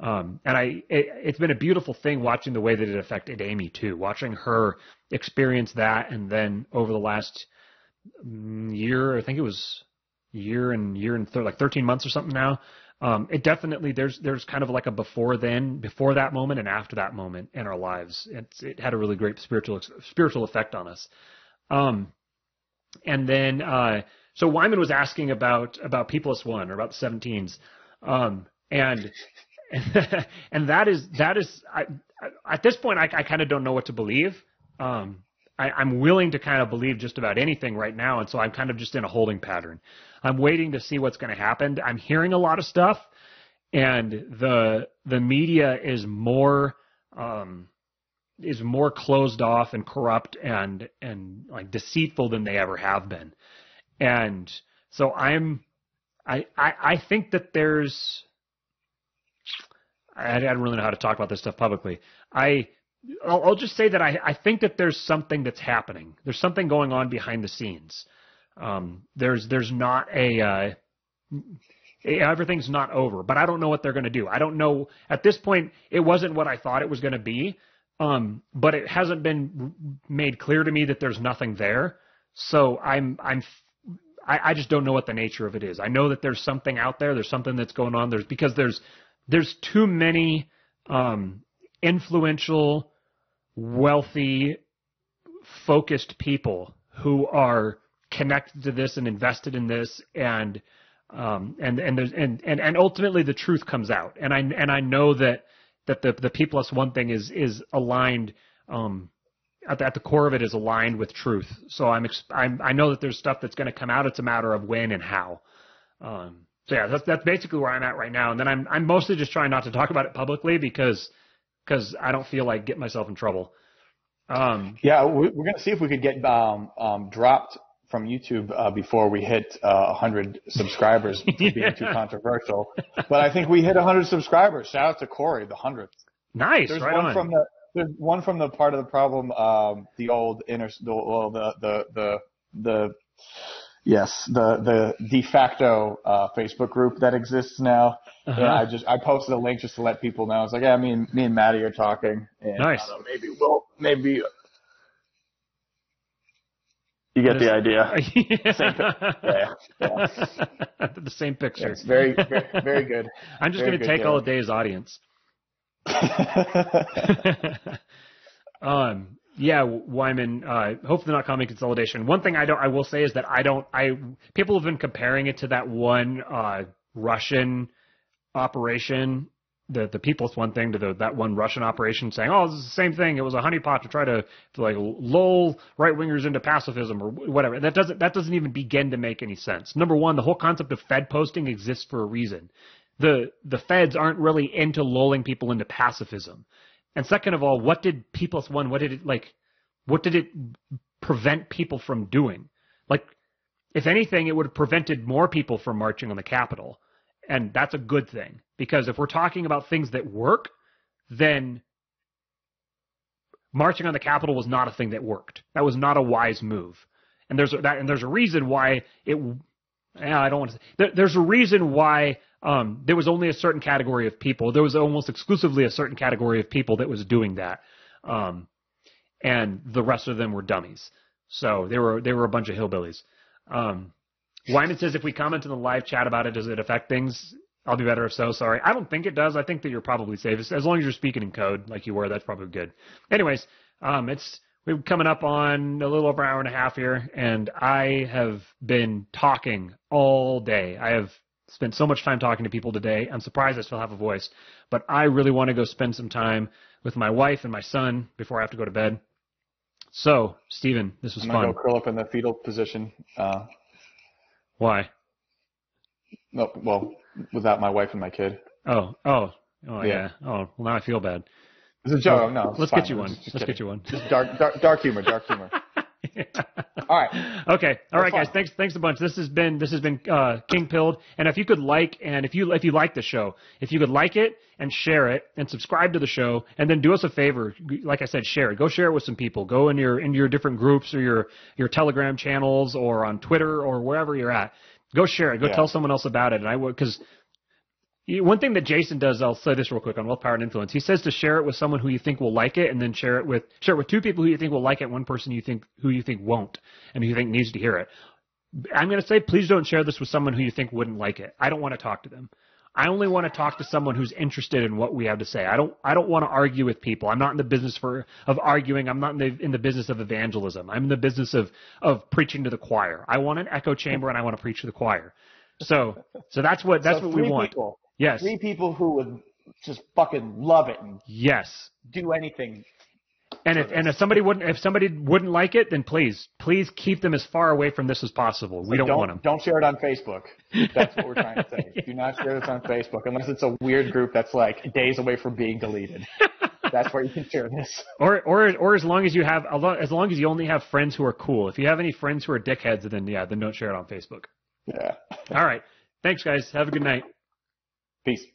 Um, and I it, has been a beautiful thing watching the way that it affected Amy too, watching her experience that, and then over the last mm, year, I think it was year and year and th- like 13 months or something now, um, it definitely there's there's kind of like a before then, before that moment, and after that moment in our lives. It's, it had a really great spiritual spiritual effect on us. Um, and then uh, so Wyman was asking about about P plus one or about the 17s, um, and and that is that is I, at this point I, I kind of don't know what to believe. Um, I, I'm willing to kind of believe just about anything right now, and so I'm kind of just in a holding pattern. I'm waiting to see what's going to happen. I'm hearing a lot of stuff, and the the media is more um, is more closed off and corrupt and and like deceitful than they ever have been, and so I'm I I, I think that there's I, I don't really know how to talk about this stuff publicly. I I'll, I'll just say that I, I think that there's something that's happening. There's something going on behind the scenes. Um, there's there's not a uh, everything's not over, but I don't know what they're going to do. I don't know at this point. It wasn't what I thought it was going to be, um, but it hasn't been made clear to me that there's nothing there. So I'm I'm I, I just don't know what the nature of it is. I know that there's something out there. There's something that's going on. There's because there's there's too many um, influential, wealthy, focused people who are connected to this and invested in this and um, and and there's and, and and ultimately the truth comes out and I and I know that that the the P plus one thing is is aligned um, at the, at the core of it is aligned with truth. So I'm, I'm I know that there's stuff that's going to come out. It's a matter of when and how. Um, so yeah, that's that's basically where I'm at right now. And then I'm I'm mostly just trying not to talk about it publicly because because I don't feel like getting myself in trouble. Um, yeah, we're going to see if we could get um, um, dropped from YouTube uh, before we hit uh, 100 subscribers yeah. being too controversial. But I think we hit 100 subscribers. Shout out to Corey, the 100th. Nice, There's right one on. from the there's one from the part of the problem, um, the old inner, the, well, the, the, the, the, yes, the, the de facto, uh, Facebook group that exists now. Uh-huh. And I just, I posted a link just to let people know. It's like, yeah, me and, me and Maddie are talking. And, nice. Know, maybe we'll, maybe, you get the idea. yeah. yeah, The same picture. It's very, very, very good. I'm just going to take all of Dave's audience. um, yeah, Wyman. Uh, hopefully not coming consolidation. One thing I don't, I will say is that I don't. I people have been comparing it to that one uh, Russian operation, the the People's one thing to the that one Russian operation, saying, "Oh, is the same thing. It was a honeypot to try to, to like lull right wingers into pacifism or whatever." That doesn't that doesn't even begin to make any sense. Number one, the whole concept of Fed posting exists for a reason the the feds aren't really into lulling people into pacifism. And second of all, what did P plus one? What did it like? What did it prevent people from doing? Like, if anything, it would have prevented more people from marching on the Capitol, and that's a good thing because if we're talking about things that work, then marching on the Capitol was not a thing that worked. That was not a wise move. And there's a, that, and there's a reason why it. I don't want to. Say, there, there's a reason why um, there was only a certain category of people. There was almost exclusively a certain category of people that was doing that, um, and the rest of them were dummies. So they were they were a bunch of hillbillies. Um, Wyman says if we comment in the live chat about it, does it affect things? I'll be better if so. Sorry, I don't think it does. I think that you're probably safe as long as you're speaking in code like you were. That's probably good. Anyways, um, it's we're coming up on a little over an hour and a half here, and I have been talking all day. I have spent so much time talking to people today. I'm surprised I still have a voice, but I really want to go spend some time with my wife and my son before I have to go to bed. So, Stephen, this was I'm fun. I'm gonna go curl up in the fetal position. Uh, Why? No, well, without my wife and my kid. Oh, oh, oh, yeah. yeah. Oh, well, now I feel bad. It's a joke. no, let's fine. get you one. Let's kidding. get you one. Just dark, dark, dark humor. Dark humor. All right. Okay. All right, guys. Thanks. Thanks a bunch. This has been this has been uh, King Pilled. And if you could like and if you if you like the show, if you could like it and share it and subscribe to the show, and then do us a favor. Like I said, share it. Go share it with some people. Go in your in your different groups or your your Telegram channels or on Twitter or wherever you're at. Go share it. Go yeah. tell someone else about it. And I would because one thing that Jason does, I'll say this real quick on Wealth, Power, and Influence. He says to share it with someone who you think will like it, and then share it with share it with two people who you think will like it, one person you think who you think won't, and who you think needs to hear it. I'm going to say, please don't share this with someone who you think wouldn't like it. I don't want to talk to them. I only want to talk to someone who's interested in what we have to say. I don't I don't want to argue with people. I'm not in the business for of arguing. I'm not in the in the business of evangelism. I'm in the business of of preaching to the choir. I want an echo chamber and I want to preach to the choir. So so that's what that's so what we want. People. Yes. Three people who would just fucking love it and yes, do anything. And if this. and if somebody wouldn't if somebody wouldn't like it, then please please keep them as far away from this as possible. we don't, don't, want them. Don't share it on Facebook. That's what we're trying to say. Do not share this on Facebook unless it's a weird group that's like days away from being deleted. that's where you can share this. Or or or as long as you have as long as you only have friends who are cool. If you have any friends who are dickheads, then yeah, then don't share it on Facebook. Yeah. All right. Thanks, guys. Have a good night. Peace.